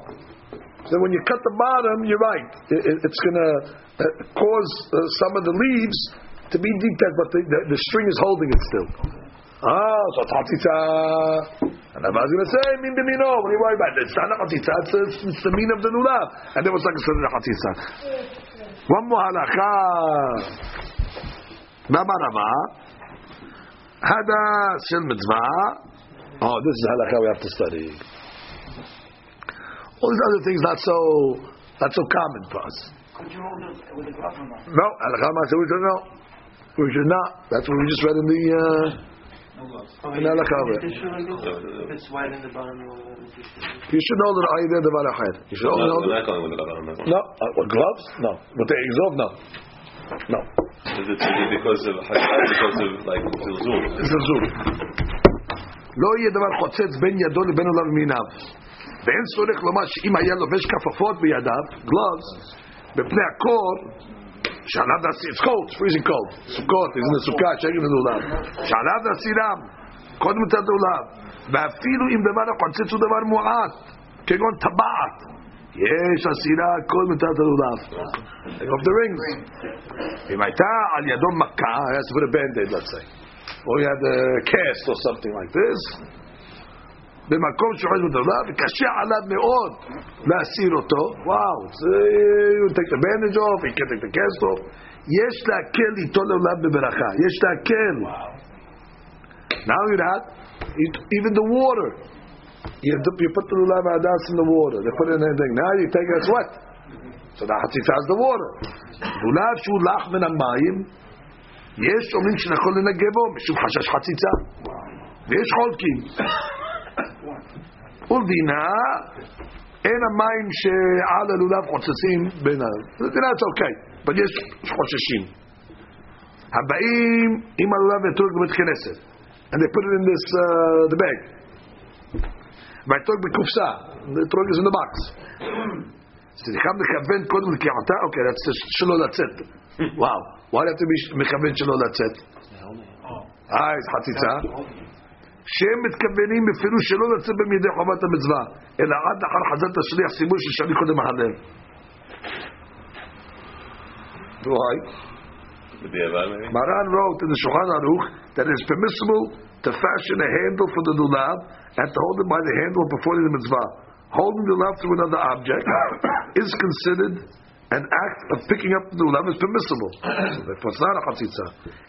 So when you cut the bottom, you're right. It, it, it's going to uh, cause uh, some of the leaves to be detached, but the, the, the string is holding it still. Ah, so it's hatzitza. And I was going to say, min b'mino. What are you worried about? It's not a hatzitza. It's, it's, it's the mean of the lulav. And there was like a sort of hatzitza. One more halacha. Baba Rava. Hada shel mitzvah. Oh, this is halacha we have to study. All these other things not so not so common for us. Could you hold it with a glove or not? No, halakha said we should know. We should not. That's what we just read in the. Uh, in If It's white in the bottom. You should hold it either the valachad. You should only hold it. No, uh, gloves? No. With the ezov? No. No. Is it because of because of like zilzul? Zilzul. לא יהיה דבר חוצץ בין ben לבין עולם מיניו. ואין צורך לומר שאם היה לובש כפפות בידיו, gloves, בפני הקור, שעליו להסיר, it's cold, it's freezing cold, סוכות, איזה סוכה, שגר ללולב, שעליו להסירם, קודם את הלולב, ואפילו אם דבר החוצץ הוא דבר מועט, כגון טבעת, יש קודם את הלולב. Take off the rings. אם הייתה על ידו מכה, היה a band-aid, let's say. or you had a cast something like this, במקום שחוז בדולב, וקשה עליו מאוד להסיר אותו, וואו, זה, you take the bandage off, you can take the cast off, יש להקל איתו לעולם בברכה, יש להקל. Not only that, it- even the water, you, dip- you put the lulav adas in the water, they put it in anything, now you take it, it's wet. So the hatzitza is the water. לולב שהוא לח מן המים, יש אומרים שיכול לנגב בו משום חשש חציצה ויש חולקים ולדינה אין המים שעל הלולב חוצצים בין ה... זה אוקיי, אבל יש חוששים. הבאים עם הלולב והאתרוג בבית כנסת and they put it in this uh, the bag. והאתרוג בקופסה the etrog is in the box צריכים לכוון קודם לקיעתה אוקיי, שלא לצאת. וואו, to be מכוון שלא לצאת? אה, איזה חציצה שהם מתכוונים בפירוש שלא לצאת במידי חובת המצווה אלא עד לאחר חזרת השליח סיבוב ששני קודם החלל why? בדיעבד, maybe? Maran wrote in the Shulchan Aruch that it is permissible to fashion a handle for the lulav and to hold it by the handle before the mitzvah. Holding the lulav through another object is considered an act of picking up the lulav is permissible. So therefore, it's not a chatzitza.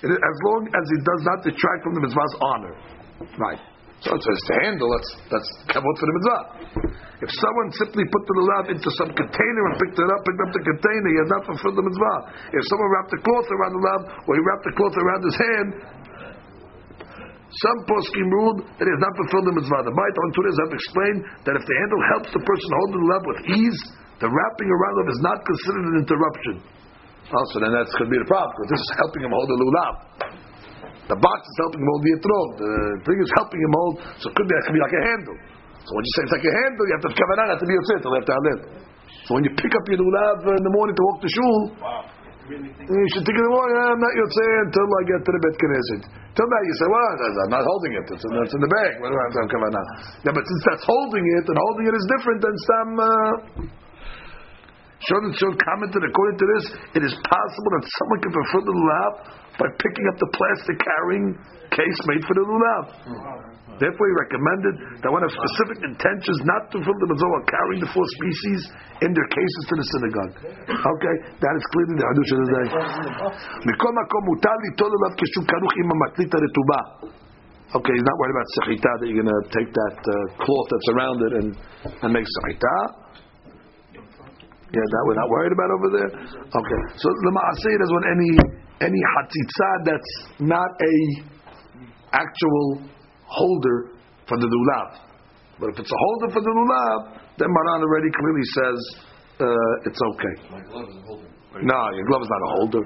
It is- As long as it does not detract from the mitzvah's honor. Right. So it's it's the handle, that's, that's kavod for the mitzvah. If someone simply put the lulav into some container and picked it up, picked up the container, he has not fulfilled the mitzvah. If someone wrapped the cloth around the lulav, or he wrapped the cloth around his hand, some poskim ruled that he has not fulfilled the mitzvah. The Bait on Turas have explained that if the handle helps the person hold the lulav with ease, the wrapping around him is not considered an interruption. Oh, also, then that's going to be the problem, because this is helping him hold the lulav. The box is helping him hold the etrog. The thing is helping him hold, so it could be, it could be like a handle. So when you say it's like a handle, you have to have kavanah, not to be a tzit, you have to halil. So when you pick up your lulav in the morning to walk to shul, you should think in the morning, I'm not yotzei until I get to the Bet Knesset. Till now you say, well, I'm not holding it, it's in, it's in the bag. What do I have to have kavanah? Yeah, but since that's holding it, and holding it is different than some... Uh, Shon and commented, according to this, it is possible that someone can fulfill the lulav by picking up the plastic carrying case made for the lulav. Therefore, he recommended that one have specific intentions not to fulfill the mitzvah, carrying the four species in their cases to the synagogue. Okay, that is clearly the hadush of the day. Okay, he's not worried about sechita that you're going to take that uh, cloth that's around it and, and make sechita. Yeah, that we're not worried about over there. Okay, so the maaseh is when any any hatzitza that's not a actual holder for the lulav. But if it's a holder for the lulav, then Maran already clearly says uh, it's okay. My glove is a holder. No, your glove is not a holder.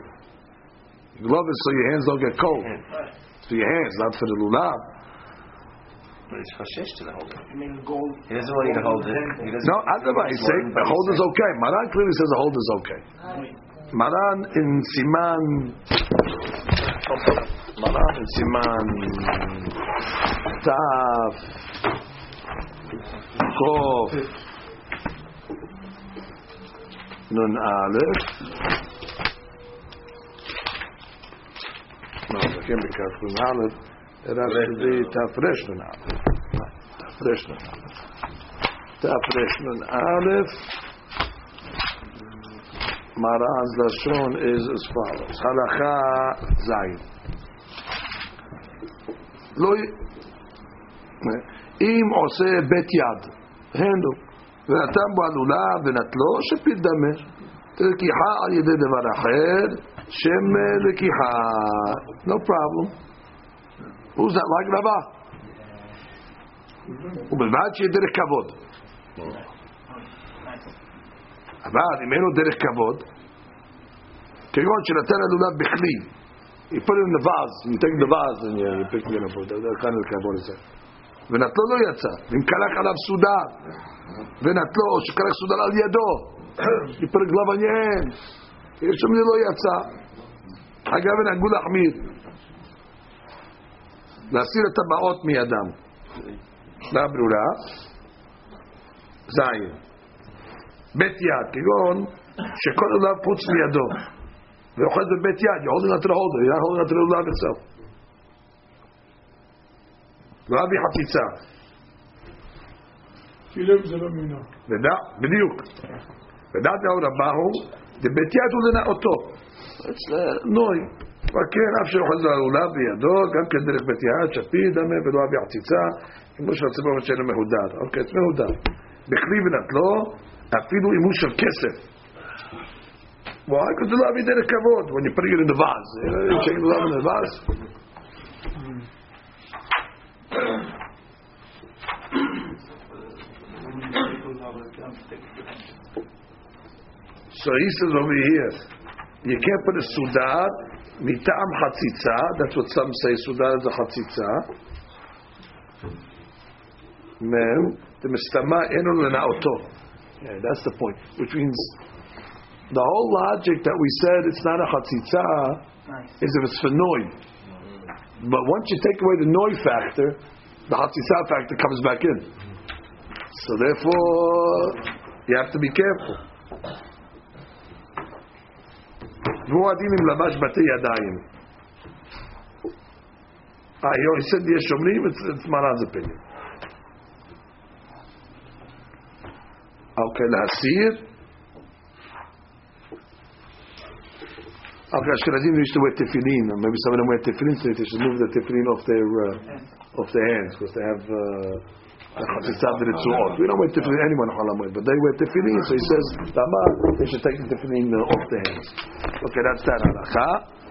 Your glove is so your hands don't get cold. It's for your hands, not for the lulav. But it's chashish to the holder. You mean gold? He doesn't want you to hold it. He doesn't No, Adaba, he's saying the holder's okay. Maran clearly says the holder's okay. Maran in Siman. Maran in Siman. Taf. Kof. Nun Aleph. No, it can't be Kaf Nun Aleph. אלא שזה תרנ"א. תרנ"א. מראז לשון is as הלכה ז' לא... אם עושה בית יד, הן לו, ונתן בו עלולה ונטלו, שפתדמר. לקיחה על ידי דבר אחר, שם לקיחה, no problem. who's הוא זב הגנבה. ובלבד שיהיה דרך כבוד. אבל אם אין לו דרך כבוד, כגון שנתן הלולב בכלי, יפול לנו לבז, נתן לבז, יפק ממנו פה, אתה יודע, כאן על כבוד לזה. ונטלו לא יצא, אם קלח עליו סודה, ונטלו, שקלח סודה על ידו, יפרק לבניין, יש שם לא יצא. אגב, נהגו להחמיר. להסיר את הבאות מידם. משנה ברורה. זין. בית יד, כגון שכל עולם פוץ מידו. ואוכל בבית יד, יאכלו נטרא הודו, יעוד נטרא עולם לא ואבי חפיצה. שילם זה לא מינו. בדיוק. ודעת לאור הבאו, דבית יד הוא לנאותו. אה, נוי. התפקר אף שלא חזר העולה בידו, גם כן דרך בית יעד, שפי דמה ולא אבי עציצה, כמו שהציבור אומר שאינו מהודר. אוקיי, זה מהודר. בכלי ונטלו, אפילו אם הוא של כסף. הוא רק רוצה להביא לא דרך כבוד, הוא פריגל לנבז. כשאני לא לנבז. So he says over here, you can't put a sudar mitam chatzitza. That's what some say. Sudan is a chatzitza. Mem the mistama enu lenaoto. Yeah, that's the point. Which means the whole logic that we said it's not a chatzitza is if it's for noi. But once you take away the noi factor, the chatzitza factor comes back in. So therefore, you have to be careful. והוא הדין אם לבש בתי ידיים. Ah, he said יש שומרים, it's, it's Maran's opinion. Okay, להסיר. Okay, Ashkenazim used to wear tefillin. or Maybe some of them wear tefillin, so they should move the tefillin off their uh, off their hands because they have uh, chatzitzav v'ritzuot. we don't wear tefillin anyone Chol but they wear tefillin. So he says, Tamar, they should take the tefillin off their hands. Okay, that's that halacha.